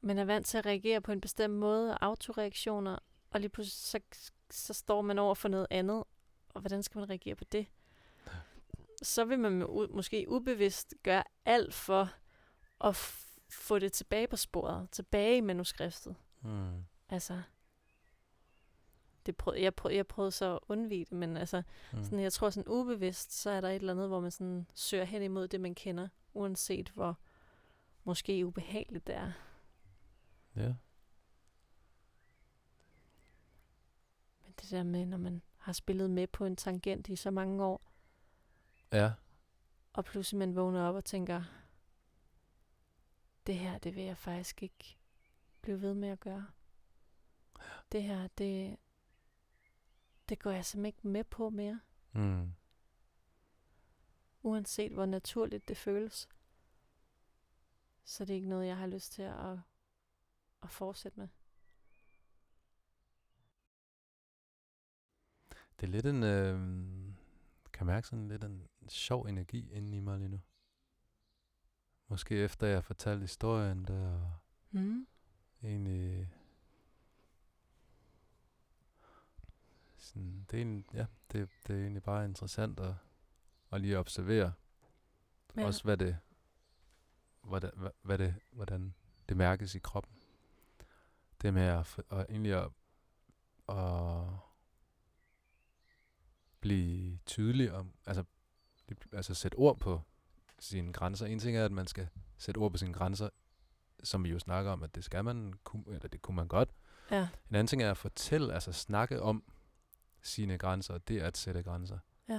man er vant til at reagere på en bestemt måde, autoreaktioner, og lige pludselig så, så står man over for noget andet, og hvordan skal man reagere på det? Så vil man måske ubevidst gøre alt for at få det tilbage på sporet, tilbage i manuskriptet. Mm. Altså, det prøvede, jeg, prøvede, jeg prøvede så at undvige det, men altså, Mm. sådan, jeg tror sådan ubevidst, så er der et eller andet, hvor man sådan søger hen imod det, man kender, uanset hvor måske ubehageligt det er. Ja. Men det der med, når man har spillet med på en tangent i så mange år, Ja. og pludselig man vågner op og tænker, det her, det vil jeg faktisk ikke blive ved med at gøre. Det her, det, det går jeg simpelthen ikke med på mere, Mm. uanset hvor naturligt det føles. Så det er ikke noget, jeg har lyst til at, at fortsætte med. Det er lidt en... Øh, kan mærke sådan lidt en sjov energi inde i mig lige nu. Måske efter jeg har fortalt historien der, og Mm. egentlig... Sådan, det, er egentlig, ja, det, det er egentlig bare interessant at, at lige observere. Ja. Også hvad det, hvordan, hvad, hvad det, hvordan det mærkes i kroppen. Det med at, at egentlig at, at blive tydelig om, altså, altså sætte ord på sine grænser. En ting er, at man skal sætte ord på sine grænser, som vi jo snakker om, at det skal man, kunne, eller det kunne man godt. Ja, En anden ting er at fortælle, altså snakke om sine grænser, og det er at sætte grænser. ja,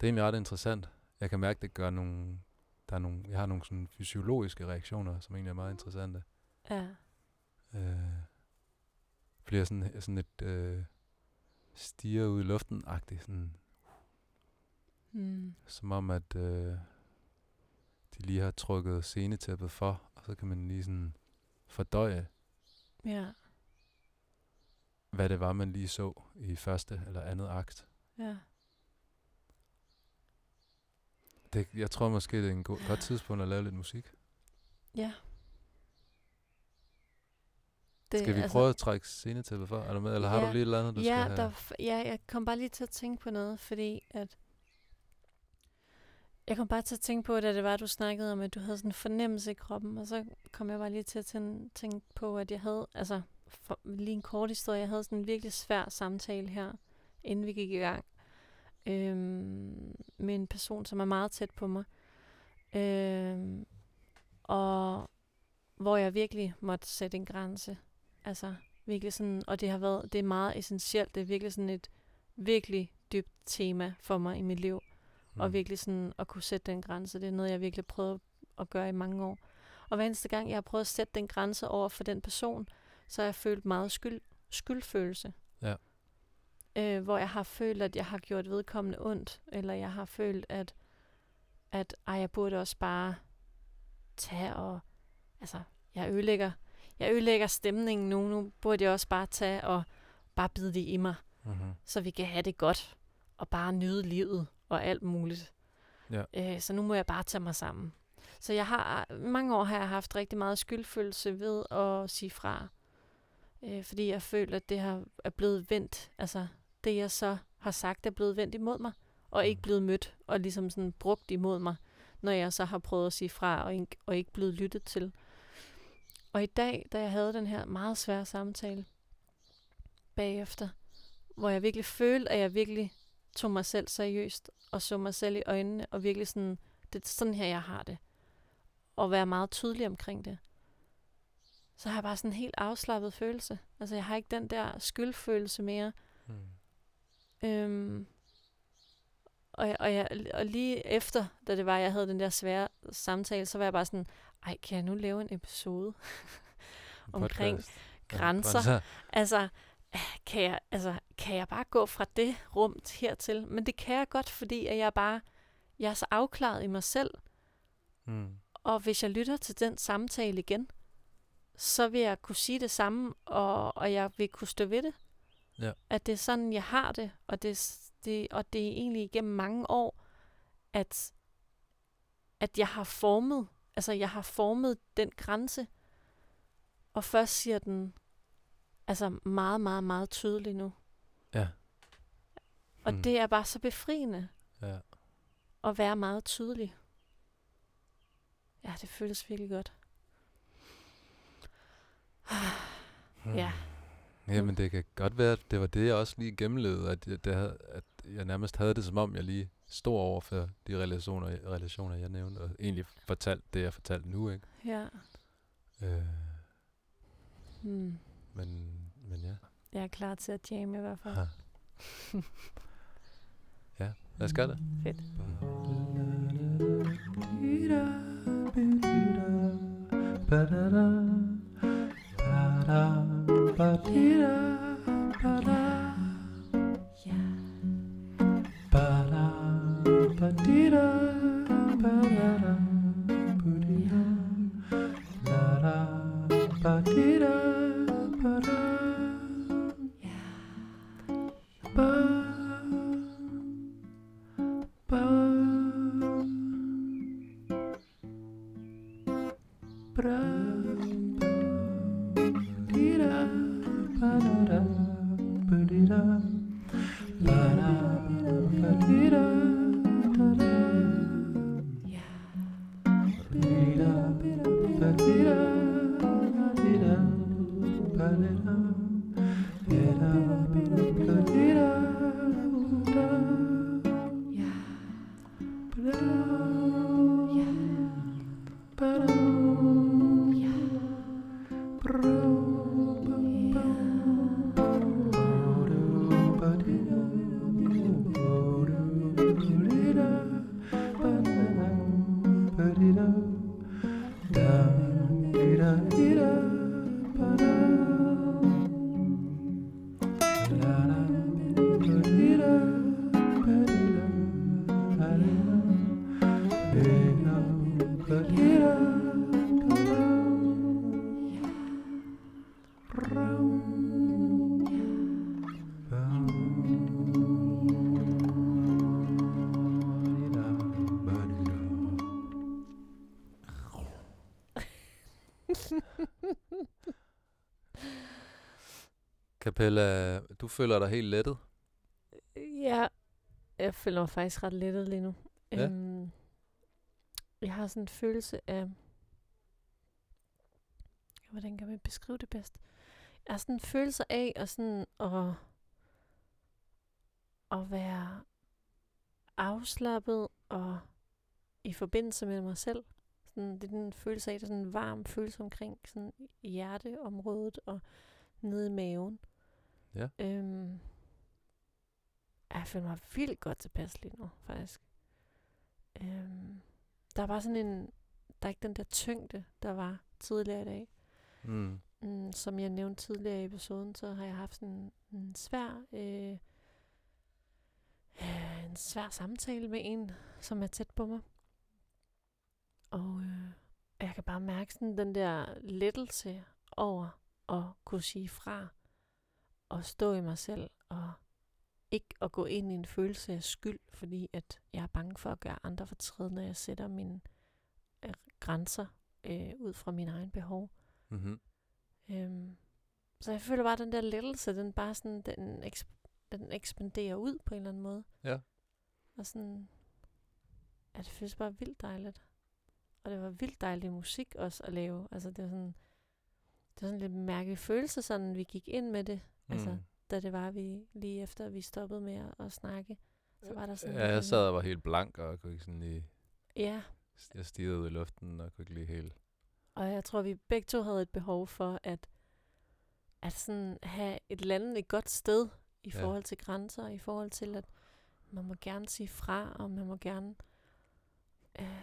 Det er egentlig ret interessant. Jeg kan mærke, det gør nogle, der er nogle, jeg har nogle sådan fysiologiske reaktioner, som egentlig er meget interessante. ja, Øh, bliver sådan, sådan et øh, stiger ud i luften-agtigt, sådan, mm. som om at øh, de lige har trukket scenetæppet for, og så kan man lige sådan fordøje, ja, hvad det var, man lige så i første eller andet akt. ja. Det, jeg tror måske, det er en god, godt tidspunkt at lave lidt musik. Ja. Det, Skal vi altså, prøve at trække scenetæppet for? Er du med, eller har Ja. du lige et eller andet, du ja, skal have? der, ja, jeg kom bare lige til at tænke på noget, fordi at jeg kom bare til at tænke på, da det var, du snakkede om, at du havde sådan en fornemmelse i kroppen, og så kom jeg bare lige til at tænke på, at jeg havde, altså for, lige en kort historie, jeg havde sådan en virkelig svær samtale her, inden vi gik i gang, øhm, med en person, som er meget tæt på mig, øhm, og hvor jeg virkelig måtte sætte en grænse, altså virkelig sådan, og det har været, det er meget essentielt, det er virkelig sådan et virkelig dybt tema for mig i mit liv, mm. og virkelig sådan at kunne sætte den grænse, det er noget, jeg virkelig prøvet at gøre i mange år. Og hver eneste gang, jeg har prøvet at sætte den grænse over for den person, så har jeg følt meget skyld, skyldfølelse. Ja. Øh, hvor jeg har følt, at jeg har gjort vedkommende ondt, eller jeg har følt, at, at ej, jeg burde også bare tage og, altså, jeg ødelægger, jeg ødelægger stemningen nu, nu burde jeg også bare tage og bare bide det i mig, Mm-hmm. så vi kan have det godt, og bare nyde livet og alt muligt. Ja. Øh, så nu må jeg bare tage mig sammen. Så jeg har, mange år har jeg haft rigtig meget skyldfølelse ved at sige fra. Øh, fordi jeg føler, at det har, er blevet vendt. Altså, det jeg så har sagt, er blevet vendt imod mig. Og ikke Mm. blevet mødt og ligesom sådan brugt imod mig, når jeg så har prøvet at sige fra og ikke, og ikke blevet lyttet til. Og i dag, da jeg havde den her meget svære samtale bagefter, hvor jeg virkelig følte, at jeg virkelig tog mig selv seriøst, og så mig selv i øjnene, og virkelig sådan, det er sådan her, jeg har det. Og være meget tydelig omkring det. Så har jeg bare sådan en helt afslappet følelse. Altså, jeg har ikke den der skyldfølelse mere. Mm. Øhm, og, og, jeg, og lige efter, da det var, jeg havde den der svære samtale, så var jeg bare sådan, ej, kan jeg nu lave en episode omkring Podcast. grænser? Altså, kan jeg, altså, kan jeg bare gå fra det rum hertil? Men det kan jeg godt, fordi at jeg bare, jeg er så afklaret i mig selv, Mm. og hvis jeg lytter til den samtale igen, så vil jeg kunne sige det samme, og, og jeg vil kunne stå ved det. Ja. At det er sådan, jeg har det, og det, det, og det er egentlig igennem mange år, at, at jeg har formet, altså jeg har formet den grænse, og først siger den, altså meget, meget, meget tydeligt nu. Ja. Og Mm. det er bare så befriende Ja. at være meget tydelig. Ja, det føles virkelig godt. Ja. Jamen, det kan godt være, at det var det, jeg også lige gennemlevede, at jeg, det havde, at jeg nærmest havde det, som om jeg lige stod over for de relationer, relationer jeg nævnte, og egentlig fortalte det, jeg fortalte nu, ikke? Ja. Øh, Hmm. Men, men ja. Jeg er klar til at jamme i hvert fald. Ha. ja, lad os gøre det. Fedt. Capella, du føler dig helt lettet? Ja, jeg føler mig faktisk ret lettet lige nu. Ja. Øhm, jeg har sådan en følelse af... Hvordan kan man beskrive det bedst? Jeg har sådan en følelse af at, sådan, at, at være afslappet og i forbindelse med mig selv. Sådan, det er den følelse af, det er sådan en varm følelse omkring sådan hjerteområdet og nede i maven. Ja. Øhm, jeg føler mig vildt godt tilpas lige nu, faktisk. Øhm, der er bare sådan en, der er ikke den der tyngde, der var tidligere i dag. Mm. Mm, som jeg nævnte tidligere i episoden, så har jeg haft sådan en svær, øh, øh, en svær samtale med en, som er tæt på mig. Og øh, jeg kan bare mærke sådan den der lettelse over at kunne sige fra og stå i mig selv og ikke at gå ind i en følelse af skyld, fordi at jeg er bange for at gøre andre fortræd, når jeg sætter mine øh, grænser øh, ud fra mine egne behov. Mm-hmm. Øhm, så jeg føler bare, at den der lettelse, den bare sådan, den, eksp- den ekspanderer ud på en eller anden måde. Ja. Og sådan, ja, det føles bare vildt dejligt. Og det var vildt dejlig musik også at lave. Altså det var sådan, det var sådan lidt en mærkelig følelse, sådan vi gik ind med det. Altså, Mm. da det var vi lige efter, vi stoppede med at, snakke. Så var der sådan Ja, jeg sad og var helt blank, og kunne ikke sådan lige... Ja, Jeg stirrede ud i luften, og kunne ikke lige helt... Og jeg tror, vi begge to havde et behov for at, at sådan have et landet et godt sted i Ja. forhold til grænser, i forhold til, at man må gerne sige fra, og man må gerne... Øh,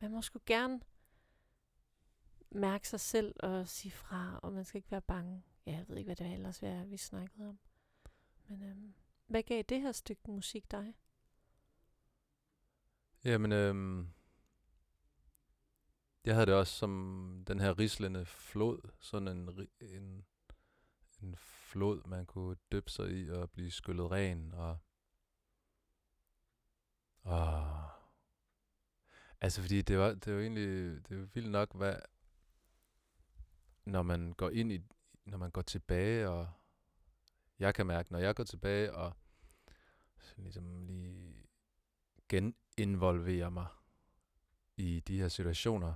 man må sgu gerne mærke sig selv og sige fra, og man skal ikke være bange. Ja, jeg ved ikke, hvad det ellers var, vi snakkede om. Men øhm, hvad gav det her stykke musik dig? Jamen, øhm, jeg havde det også som den her rislende flod, sådan en, en, en flod, man kunne dyppe sig i og blive skyllet ren, og, og altså fordi det var, det var egentlig, det var vildt nok, hvad, når man går ind i, når man går tilbage, og jeg kan mærke, når jeg går tilbage og ligesom lige geninvolverer mig i de her situationer,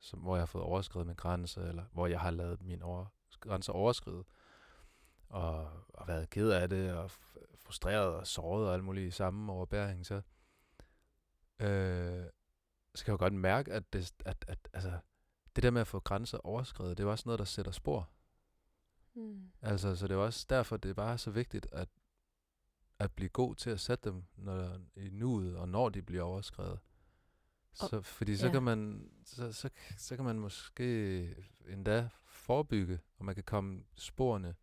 som, hvor jeg har fået overskrevet min grænse, eller hvor jeg har lavet min over, grænse overskride, og, og været ked af det, og frustreret og såret og alt muligt i samme overbæring, så, øh, så kan jeg jo godt mærke, at, det, at, at altså, det der med at få grænser overskrevet, det er også noget, der sætter spor. Mm. Altså, så det er også derfor, det er bare så vigtigt at, at blive god til at sætte dem når, i nuet, og når de bliver overskrevet. Og- Så, fordi så, ja. kan man, så, så, så kan man måske endda forebygge, og man kan komme sporene.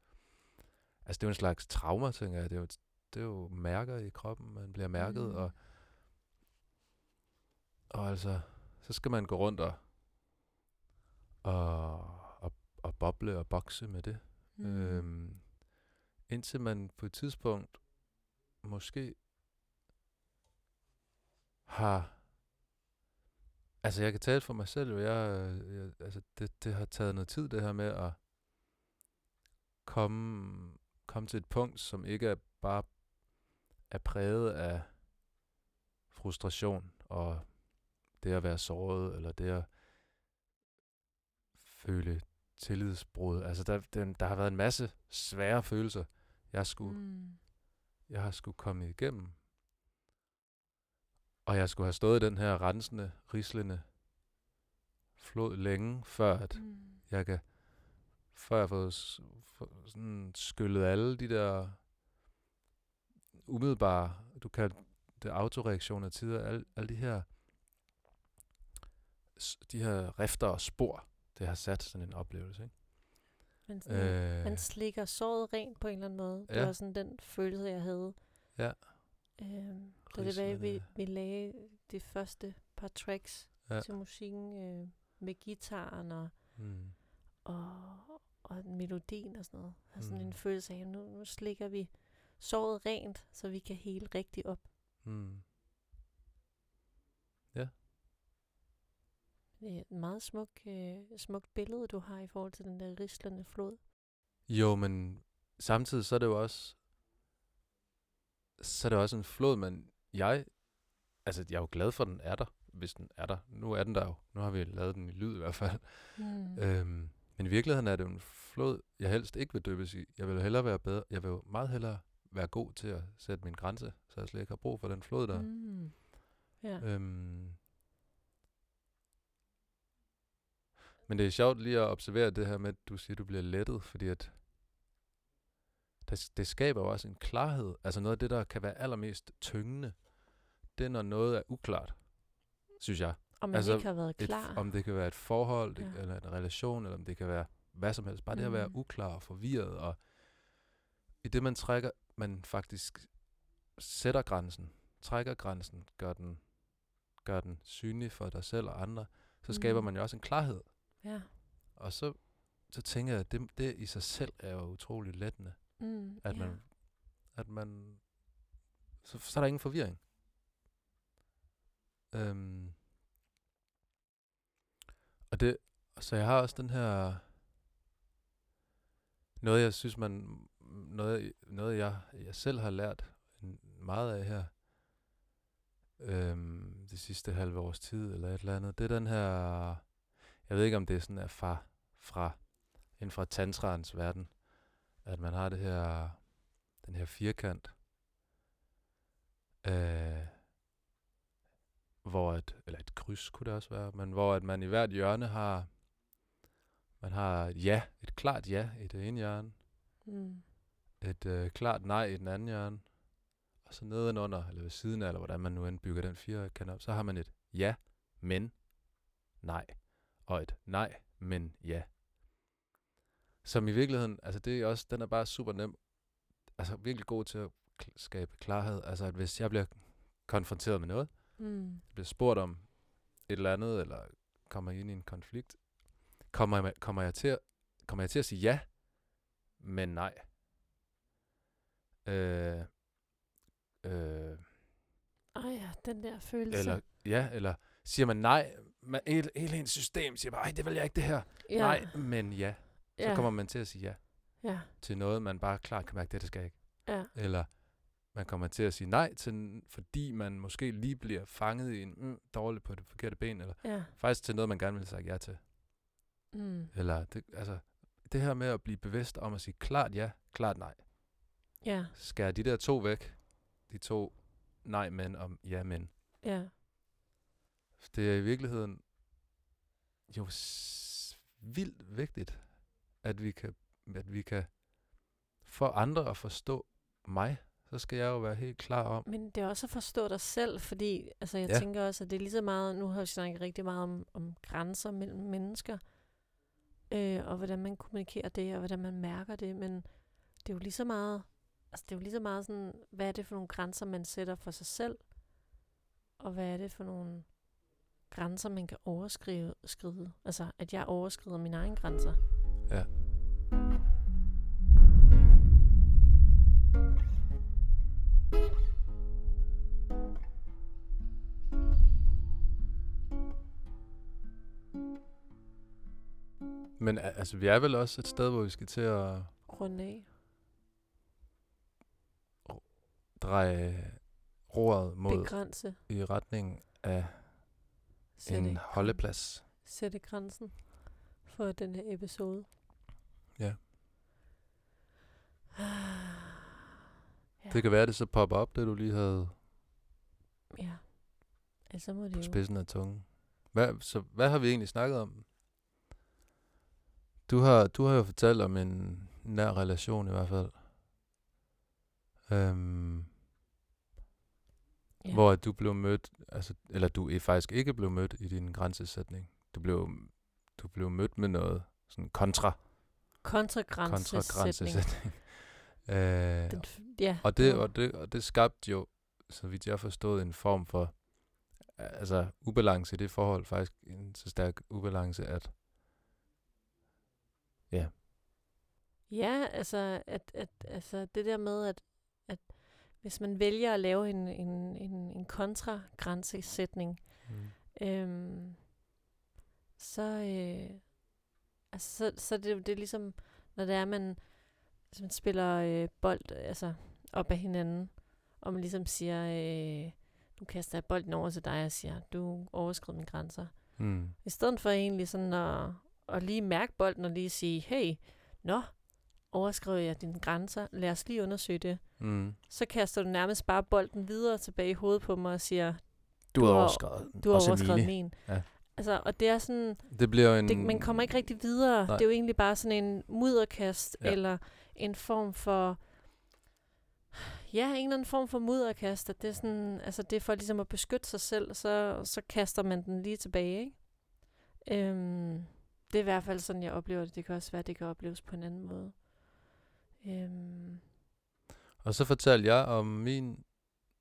Altså, det er jo en slags trauma, tænker jeg. Det er jo, det er jo mærker i kroppen, man bliver mærket, Mm. og, og altså, så skal man gå rundt og, og, og, og boble og bokse med det. Mm. Øhm, indtil man på et tidspunkt måske har... Altså, jeg kan tale for mig selv, og jeg, jeg, altså, det, det har taget noget tid, det her med at komme, komme til et punkt, som ikke er bare er præget af frustration og det at være såret, eller det at føle tillidsbrud. Altså, der, den, der har været en masse svære følelser, jeg skulle, Mm. jeg har skulle komme igennem. Og jeg skulle have stået i den her rensende, rislende flod længe, før at Mm. jeg kan, før jeg har fået få- sådan skyllet alle de der umiddelbare, du kan det autoreaktioner tider, alle, alle de her de her rifter og spor, det har sat sådan en oplevelse, ikke? Men sådan, øh. man slikker såret rent på en eller anden måde. Det Ja. var sådan den følelse, jeg havde. Ja. Øhm, da det var, vi, vi lagde de første par tracks Ja. ja. til musikken øh, med gitaren og, mm, og, og melodien og sådan noget. Jeg sådan Mm. en følelse af, at nu, nu slikker vi såret rent, så vi kan hele rigtigt op. mm, Det er et meget smuk, øh, smukt billede, du har i forhold til den der rislende flod. Jo, men samtidig så er det jo også, så er det også en flod, men jeg, altså jeg er jo glad for, at den er der, hvis den er der. Nu er den der jo. Nu har vi lavet den i lyd i hvert fald. Mm. Øhm, men i virkeligheden er det jo en flod, jeg helst ikke vil døbes i. Jeg vil hellere være bedre. Jeg vil jo meget hellere være god til at sætte min grænse, så jeg slet ikke har brug for den flod der. Mm. Ja. Øhm, men det er sjovt lige at observere det her med, at du siger, at du bliver lettet, fordi at det, det skaber jo også en klarhed. Altså noget af det, der kan være allermest tyngende, det er, når noget er uklart, synes jeg. Man altså, ikke har været Et, klar. om det kan være et forhold, det, Ja. eller en relation, eller om det kan være hvad som helst. Bare det at være Mm. uklar og forvirret, og i det man trækker, man faktisk sætter grænsen, trækker grænsen, gør den, gør den synlig for dig selv og andre, så skaber Mm. man jo også en klarhed. Ja. Og så, så tænker jeg, at det, det i sig selv er jo utroligt lettende, Mm. at ja. man, at man, så, så er der ingen forvirring. Øhm, og det, så jeg har også den her, noget jeg synes man, noget, noget jeg, jeg selv har lært meget af her, øhm, det sidste halve års tid, eller et eller andet, det er den her, jeg ved ikke om det sådan er fra, fra, inden fra tantrans verden, at man har det her, den her firkant, øh, hvor et, eller et kryds kunne det også være, men hvor at man i hvert hjørne har, man har et ja, et klart ja i det ene hjørne, Mm. et øh, klart nej i den anden hjørne, og så nedenunder, eller ved siden af, eller hvordan man nu end bygger den firkant op, så har man et ja, men nej, og et nej, men ja. Som i virkeligheden, altså det er også, den er bare super nem, altså virkelig god til at skabe klarhed. Altså at hvis jeg bliver konfronteret med noget, Mm. bliver spurgt om et eller andet, eller kommer ind i en konflikt, kommer jeg, kommer jeg, til, at, kommer jeg til at sige ja, men nej. Øh, øh, Ej ja, den der følelse. eller ja, eller siger man nej, man, hele, hele ens system siger bare, ej, det vil jeg ikke det her. ja. Nej, men ja. Så ja. kommer man til at sige ja Ja, til noget, man bare klart kan mærke, det, det skal jeg ikke. ja. Eller man kommer til at sige nej til, fordi man måske lige bliver fanget i en mm, dårlig på det forkerte ben, eller Ja. faktisk til noget, man gerne vil sige ja til. Mm. Eller det, altså, det her med at blive bevidst om at sige klart ja, klart nej. Ja, Skær de der to væk. De to nej men om ja men. ja. Det er i virkeligheden jo vildt vigtigt, at vi kan at vi kan få andre at forstå mig, så skal jeg jo være helt klar om, Men det er også at forstå dig selv, fordi altså, jeg ja. tænker også, at det er lige så meget, nu har vi snakket rigtig meget om, om grænser mellem mennesker, øh, og hvordan man kommunikerer det, og hvordan man mærker det, men det er jo lige så meget, altså det er jo lige så meget sådan, hvad er det for nogle grænser, man sætter for sig selv, og hvad er det for nogle grænser, man kan overskride, skride. altså at jeg overskrider mine egne grænser. Ja. Men altså, vi er vel også et sted, hvor vi skal til at Runde af. dreje roret mod Begrænse. i retning af Sætte, en holdeplads. sætte grænsen for den her episode. Ja. Ja. Det kan være, at det så popper op, det du lige havde Ja. Altså må det på spidsen af tungen. Hvad, så hvad har vi egentlig snakket om? Du har, du har jo fortalt om en nær relation i hvert fald. Øhm, Ja. Hvor du blev mødt, altså, eller du er faktisk ikke blev mødt i din grænsesætning. Du blev, du blev mødt med noget sådan kontra, kontra Kontragrænsesætning. grænsesætning. øh, Den, ja. og, det, og, det, og det skabte jo, så vidt jeg forstået, en form for altså ubalance i det forhold. Faktisk en så stærk ubalance, at ja, Ja, altså, at, at, altså det der med, at, at hvis man vælger at lave en, en, en, en kontragrænsesætning, mm. øhm, så, øh, altså, så, så det, er jo- det er ligesom, når det er, man, hvis man spiller øh, bold altså, op af hinanden, og man ligesom siger, øh, nu kaster jeg bolden over til dig og siger, du overskrider mine grænser. Mm. I stedet for egentlig sådan at, at lige mærke bolden og lige sige, hey, nå, overskrider jeg dine grænser, lad os lige undersøge det. Mm. Så kaster du nærmest bare bolden videre tilbage i hovedet på mig og siger, Du Du har overskrevet du har overskrevet min. Ja. Altså, og det er sådan, Det bliver en... det, man kommer ikke rigtig videre. Nej. Det er jo egentlig bare sådan en mudderkast, Ja. eller en form for, ja, en eller anden form for mudderkast. At det er sådan, altså det er for ligesom at beskytte sig selv, så, så kaster man den lige tilbage, ikke? Øhm, det er i hvert fald sådan, jeg oplever det. Det kan også være, det kan opleves på en anden måde. Øhm, Og så fortalte jeg om min,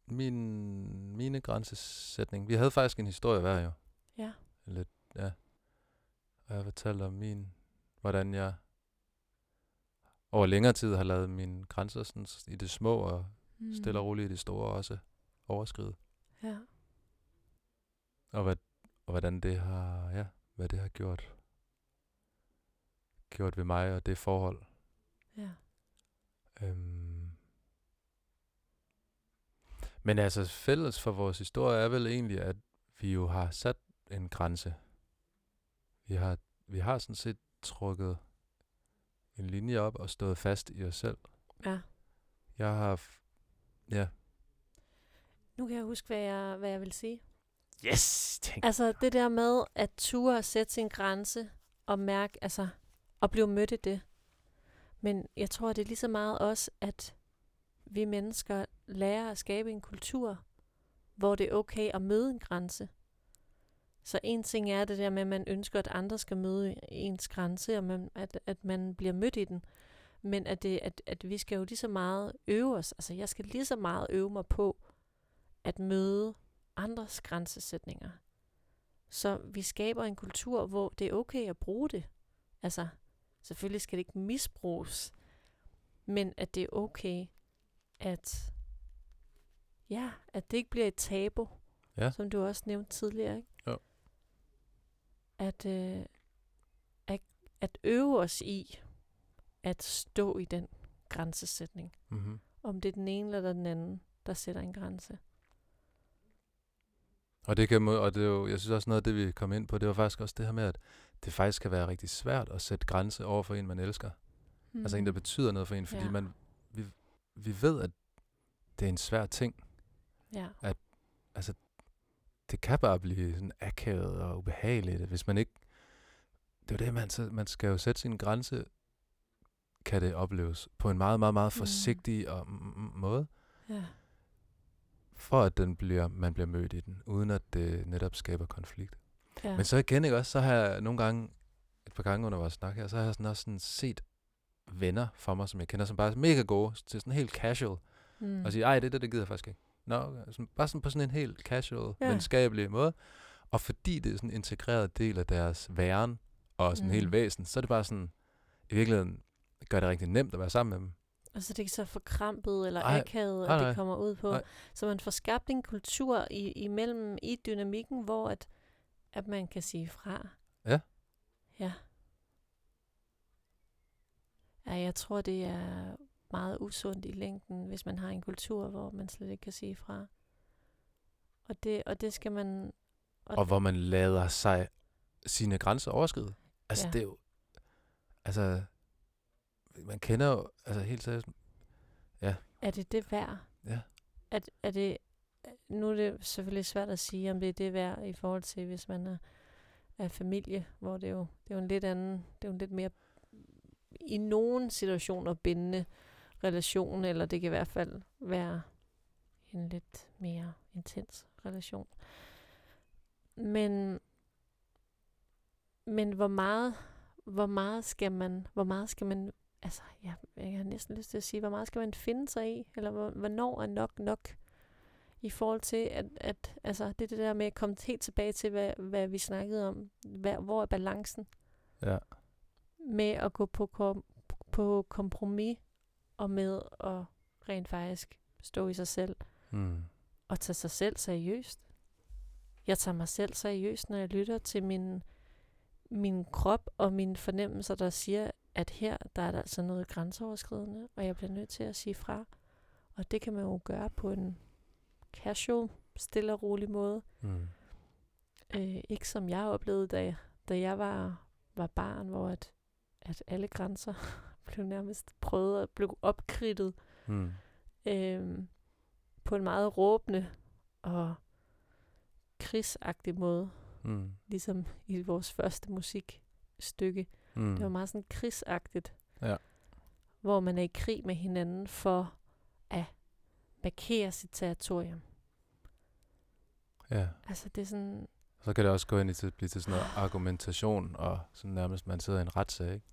min, mine grænsesætning. Vi havde faktisk en historie hver jo. ja. Lidt, ja. Og jeg fortalte om min, hvordan jeg over længere tid har lavet mine grænser sådan, i det små og Mm. stille og roligt i det store også overskride. Ja. Og, hvad, og hvordan det har, ja, hvad det har gjort, gjort ved mig og det forhold. Ja. Øhm. Men altså fælles for vores historie er vel egentlig, at vi jo har sat en grænse. Vi har, vi har sådan set trukket en linje op og stået fast i os selv. Ja. Jeg har, f- ja. Nu kan jeg huske, hvad jeg, hvad jeg vil sige. Yes! Tænk. Altså det der med at ture at sætte sin grænse og mærke, altså at blive mødt i det. Men jeg tror, det er lige så meget også, at vi mennesker lærer at skabe en kultur, hvor det er okay at møde en grænse. Så en ting er det der med, at man ønsker, at andre skal møde ens grænse, og man, at, at man bliver mødt i den. Men at, det, at, at vi skal jo lige så meget øve os. Altså jeg skal lige så meget øve mig på at møde andres grænsesætninger. Så vi skaber en kultur, hvor det er okay at bruge det. Altså, selvfølgelig skal det ikke misbruges, men at det er okay, at ja, at det ikke bliver et tabu, Ja. som du også nævnte tidligere, ikke? Jo. At, øh, at, at øve os i at stå i den grænsesætning. Mm-hmm. Om det er den ene eller den anden, der sætter en grænse. Og det kan, og det er jo, jeg synes også noget af det, vi kom ind på, det var faktisk også det her med, at det faktisk kan være rigtig svært at sætte grænse over for en, man elsker. Mm. Altså en, der betyder noget for en, fordi Ja. man, vi, vi ved, at det er en svær ting. Ja. Altså, det kan bare blive sådan akavet og ubehageligt, hvis man ikke... Det er jo det, man, så, man skal jo sætte sin grænse kan det opleves på en meget, meget, meget Mm. forsigtig og mm, mm, måde, Ja. for at den bliver, man bliver mødt i den, uden at det netop skaber konflikt. Ja. Men så igen, ikke også, så har jeg nogle gange, et par gange under vores snak her, så har jeg sådan også sådan set venner for mig, som jeg kender, som bare er mega gode, til sådan helt casual, mm. og sige, ej, det der, det gider jeg faktisk ikke. Nå, okay. sådan, bare sådan på sådan en helt casual, Ja. venskabelig måde. Og fordi det er sådan en integreret del af deres væren, og sådan mm. Helt væsen, så er det bare sådan, i virkeligheden gør det rigtig nemt at være sammen med dem. Altså det er ikke så forkrampet eller Ej, akavet, nej, at det kommer ud på. Nej. Så man får skabt en kultur i, imellem i dynamikken, hvor at, at man kan sige fra. Ja. Ja. Ja, jeg tror, det er meget usundt i længden, hvis man har en kultur, hvor man slet ikke kan sige fra. Og det, og det skal man... Og hvor man lader sig sine grænser overskride. Altså, Ja. ja. det er jo... Altså, man kender jo... Altså, helt seriøst... Er det det værd? Ja. Er, er det, nu er det selvfølgelig svært at sige, om det er det værd i forhold til, hvis man er, er familie, hvor det jo, det er jo en lidt anden, det er jo en lidt mere i nogle situationer bindende relation, eller det kan i hvert fald være en lidt mere intens relation. Men, men hvor meget, hvor meget skal man, hvor meget skal man altså, ja, jeg har næsten lyst til at sige, hvor meget skal man finde sig i? Eller hvor, hvornår er nok nok? I forhold til, at, at altså, det er det der med at komme helt tilbage til, hvad, hvad vi snakkede om. Hvad, hvor er balancen Ja. med at gå på, kom, på kompromis og med at rent faktisk stå i sig selv Mm. og tage sig selv seriøst. Jeg tager mig selv seriøst, når jeg lytter til min, min krop og mine fornemmelser, der siger, at her der er der altså noget grænseoverskridende, og jeg bliver nødt til at sige fra. Og det kan man jo gøre på en casual, stille og rolig måde. Mm. Øh, ikke som jeg oplevede, da jeg, da jeg var, var barn, hvor at, at alle grænser blev nærmest prøvet at blive opkridtet Mm. øh, på en meget råbende og krigsagtig måde, Mm. ligesom i vores første musikstykke. Mm. Det var meget sådan krigsagtigt, Ja. hvor man er i krig med hinanden for at markere sit territorium. Ja. Altså det er sådan, Så kan det også gå ind i til, blive til sådan noget argumentation, og sådan nærmest man sidder i en retssag, ikke?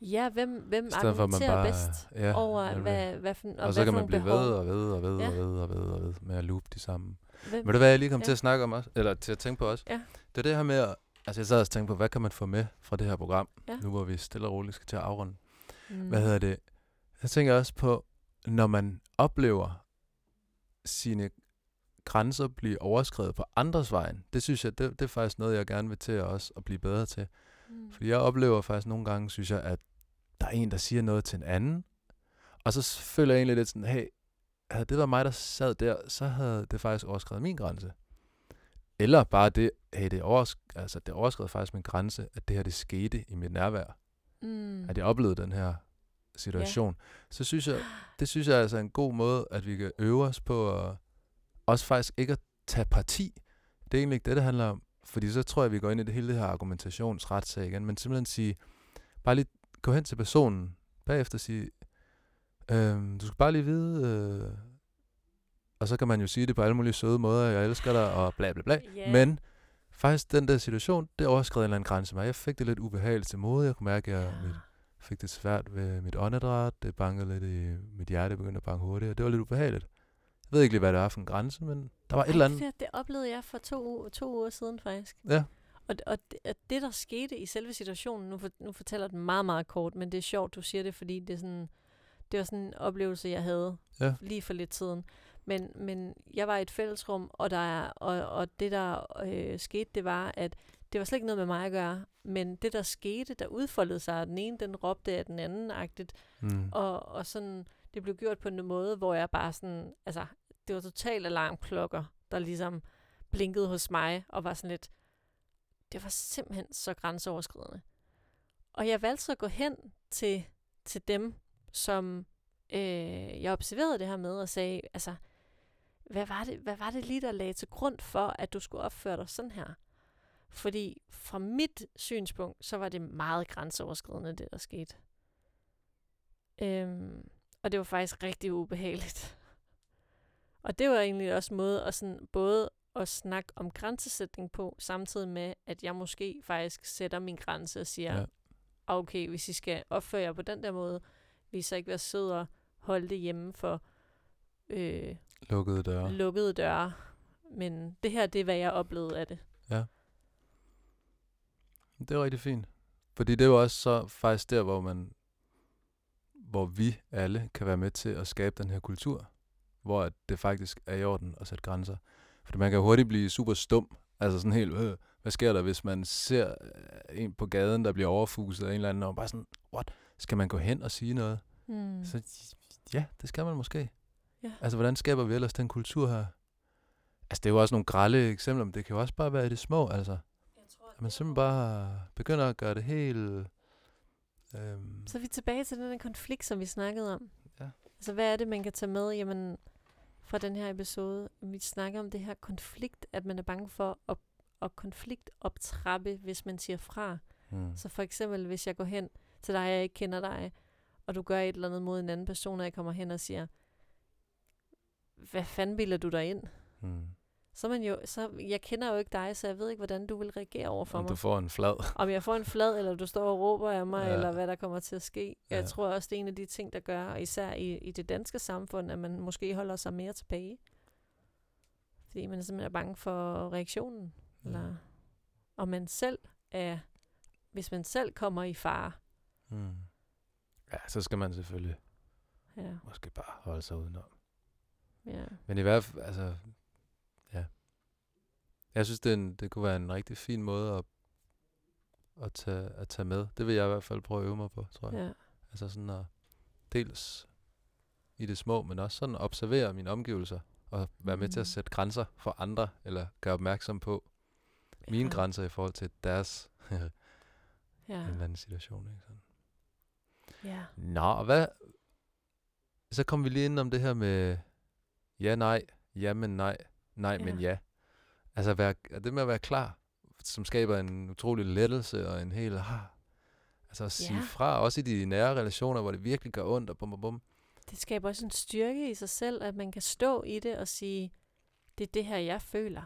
ja, hvem, hvem stedet at argumenterer bare... bedst ja, over, nemlig. hvad, hvad for, og, og hvad så kan man blive behov. ved og ved og ved Ja. og ved og ved og ved med at loop de samme. Hvem, Ved du hvad, jeg lige kom Ja. til at snakke om også? Eller til at tænke på også? Ja. Det er det her med at... Altså, jeg sad og tænkte på, hvad kan man få med fra det her program? Ja. Nu hvor vi stille og roligt skal til at afrunde. mm, Hvad hedder det? Jeg tænker også på, når man oplever sine grænser blive overskrevet på andres vejen. Det synes jeg, det, det er faktisk noget, jeg gerne vil til at også at blive bedre til. mm, Fordi jeg oplever faktisk nogle gange, synes jeg, at der er en, der siger noget til en anden, og så føler jeg egentlig lidt sådan, hey, havde det været mig, der sad der, så havde det faktisk overskrevet min grænse. Eller bare det, hey, det, oversk- altså, det overskred faktisk min grænse, at det her, det skete i mit nærvær. mm, At jeg oplevede den her situation. Så synes jeg, det synes jeg er altså en god måde, at vi kan øve os på at også faktisk ikke at tage parti. Det er egentlig ikke det, det handler om. Fordi så tror jeg, vi går ind i det hele det her argumentationsretssag igen. Men simpelthen sige, bare lige gå hen til personen, bagefter sige, øhm, du skal bare lige vide, øh, og så kan man jo sige det på alle mulige søde måder, jeg elsker dig, og bla bla bla. Ja. Men faktisk den der situation, det overskred en eller anden grænse mig. Jeg fik det lidt ubehageligt til mode. Jeg kunne mærke, at jeg mit, fik det svært ved mit åndedræt. Det bankede lidt i mit hjerte, begyndte at banke hurtigt, og det var lidt ubehageligt. Jeg ved ikke lige, hvad det var for en grænse, men der var et Ej, eller andet. Det, det oplevede jeg for to, to uger siden faktisk. Ja. Og, og det, at det, der skete i selve situationen, nu, for, nu fortæller den meget, meget kort, men det er sjovt, du siger det, fordi det er sådan, det var sådan en oplevelse, jeg havde Ja. lige for lidt siden. Men, men jeg var i et fællesrum, og, der er, og, og det, der øh, skete, det var, at det var slet ikke noget med mig at gøre, men det, der skete, der udfoldede sig, den ene, den råbte af den anden, agtigt, Mm. og, og sådan, det blev gjort på en måde, hvor jeg bare sådan, altså, det var totalt alarmklokker, der ligesom blinkede hos mig, og var sådan lidt, det var simpelthen så grænseoverskridende. Og jeg valgte så at gå hen til, til dem, som øh, jeg observerede det her med, og sagde, altså, hvad var, det, hvad var det lige, der lagde til grund for, at du skulle opføre dig sådan her? Fordi fra mit synspunkt, så var det meget grænseoverskridende, det der skete. Øhm, og det var faktisk rigtig ubehageligt. Og det var egentlig også måde at sådan både at snakke om grænsesætning på, samtidig med, at jeg måske faktisk sætter min grænse og siger, Ja. ja. okay, hvis I skal opføre jer på den der måde, vil I så ikke være søde og holde det hjemme for øh, Lukkede døre. lukkede døre. Men det her, det er, hvad jeg oplevede af det. Ja. Det er rigtig fint. Fordi det er jo også så faktisk der, hvor man, hvor vi alle kan være med til at skabe den her kultur, hvor at det faktisk er i orden at sætte grænser. Fordi man kan hurtigt blive super stum. Altså sådan helt, øh, hvad sker der, hvis man ser øh, en på gaden, der bliver overfuset af en eller anden, og bare sådan, what? Skal man gå hen og sige noget? Hmm. Så ja, det skal man måske. Ja. Altså, hvordan skaber vi ellers den kultur her? Altså, det er jo også nogle grælde eksempler, men det kan jo også bare være i det små, altså. At man simpelthen bare begynder at gøre det helt... Øhm, Så er vi tilbage til den der konflikt, som vi snakkede om. Ja. Altså, hvad er det, man kan tage med jamen, fra den her episode? Vi snakker om det her konflikt, at man er bange for at, at konfliktoptrappe, hvis man siger fra. hmm. Så for eksempel, hvis jeg går hen til dig, jeg ikke kender dig, og du gør et eller andet mod en anden person, og jeg kommer hen og siger, hvad fanden bilder du dig ind? Hmm. Så man jo, så, jeg kender jo ikke dig, så jeg ved ikke, hvordan du vil reagere over for Om mig. du får en flad. Om jeg får en flad, eller du står og råber af mig, Ja. eller hvad der kommer til at ske. Jeg Ja. tror også, det er en af de ting, der gør, og især i, i det danske samfund, at man måske holder sig mere tilbage. Fordi man simpelthen er bange for reaktionen. Ja. Eller om man selv er, hvis man selv kommer i fare. Hmm. Ja, så skal man selvfølgelig Ja, måske bare holde sig udenom. ja. Men i hvert fald, altså. Jeg synes, det, en, det kunne være en rigtig fin måde at, at, tage, at tage med. Det vil jeg i hvert fald prøve at øve mig på, tror jeg. ja. Altså sådan at dels i det små, men også sådan at observere mine omgivelser og være med til at Mm. sætte grænser for andre, eller gøre opmærksom på mine ja. grænser i forhold til deres Ja. en eller anden situation. Ikke? Sådan. ja. Nå, og hvad? Så kom vi lige ind om det her med ja, nej, ja, men nej, nej, Ja. men ja. Altså være, det med at være klar, som skaber en utrolig lettelse og en hel, ah, altså at sige Ja. fra, også i de nære relationer, hvor det virkelig gør ondt, og bum, bum, bum. Det skaber også en styrke i sig selv, at man kan stå i det og sige, det er det her, jeg føler.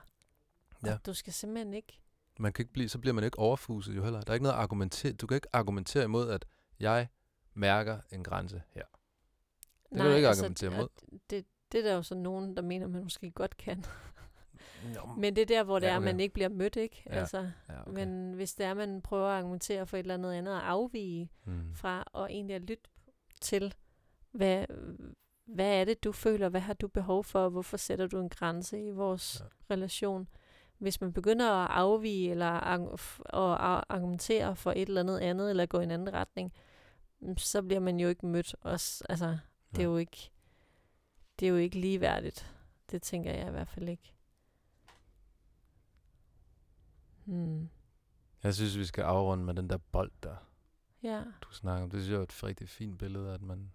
Ja. Og du skal simpelthen ikke Man kan ikke blive, så bliver man ikke overfuset jo heller. Der er ikke noget at argumentere. Du kan ikke argumentere imod, at jeg mærker en grænse her. Det kan du ikke argumentere d- imod. Det, det er der jo så nogen, der mener, man måske godt kan. Nå, Men det er der, hvor det Ja, er, okay. man ikke bliver mødt, ikke? Ja, Altså, ja, okay. Men hvis det er, man prøver at argumentere for et eller andet andet, og afvige mm. fra, og egentlig at lytte til, hvad, hvad er det, du føler, hvad har du behov for, og hvorfor sætter du en grænse i vores Ja. relation? Hvis man begynder at afvige, eller ar- argumentere for et eller andet andet, eller gå i en anden retning, mm, så bliver man jo ikke mødt. Også, altså, det er jo ikke, det er jo ikke ligeværdigt. Det tænker jeg i hvert fald ikke. Hmm. Jeg synes, vi skal afrunde med den der bold der. Ja, du snakker om. Det synes jeg er et rigtig fint billede, at man...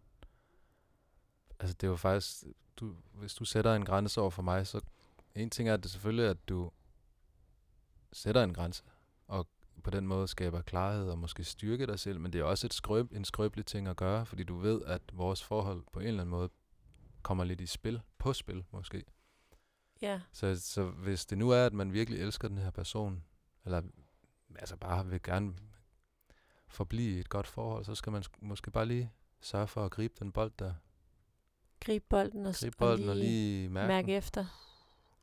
Altså, det er jo faktisk... Du, hvis du sætter en grænse over for mig, så... En ting er at det selvfølgelig, at du sætter en grænse, og på den måde skaber klarhed og måske styrke dig selv, men det er også et skrøb, en skrøbelig ting at gøre, fordi du ved, at vores forhold på en eller anden måde kommer lidt i spil, på spil måske. ja, Så, så hvis det nu er, at man virkelig elsker den her person, eller altså bare vil gerne forblive i et godt forhold, så skal man sk- måske bare lige sørge for at gribe den bold der. grib bolden og, Gribe bolden og lige, lige mærke, mærke den, efter.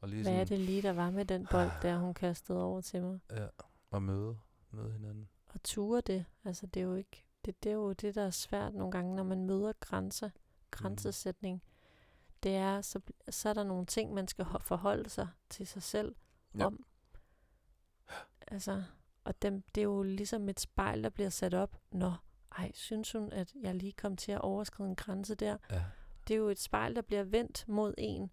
og lige Hvad er sådan, det lige, der var med den bold, der hun kastede over til mig? Ja, og møde, møde hinanden. Og ture det. Altså, det er jo ikke... Det, det er jo det, der er svært nogle gange, når man møder grænser, grænsesætning. Det er, så, så er der nogle ting, man skal ho- forholde sig til sig selv ja. om. Altså, og dem, det er jo ligesom et spejl, der bliver sat op. Nå, ej, synes hun, at jeg lige kom til at overskride en grænse der? Ja, Det er jo et spejl, der bliver vendt mod en.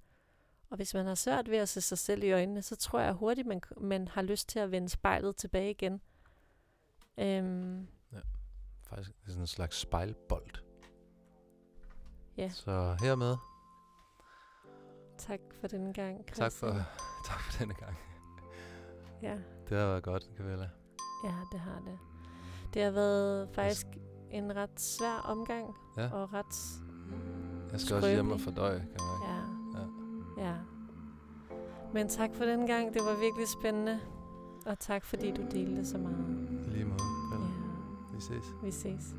Og hvis man har svært ved at se sig selv i øjnene, så tror jeg hurtigt, man, man har lyst til at vende spejlet tilbage igen. Øhm, faktisk det er sådan en slags spejlbold. Ja. Så hermed, tak for denne gang, tak for, Christian. tak for denne gang. Ja, Det har været godt, Camilla. ja, det har det. Det har været faktisk en ret svær omgang. Ja. Og ret... Jeg skal også hjem og skrøbelig. fordøje, kan jeg mærke. Ja. Ja. ja. Men tak for den gang. Det var virkelig spændende. Og tak fordi du delte så meget. Lige måde. Ja. Vi ses. Vi ses.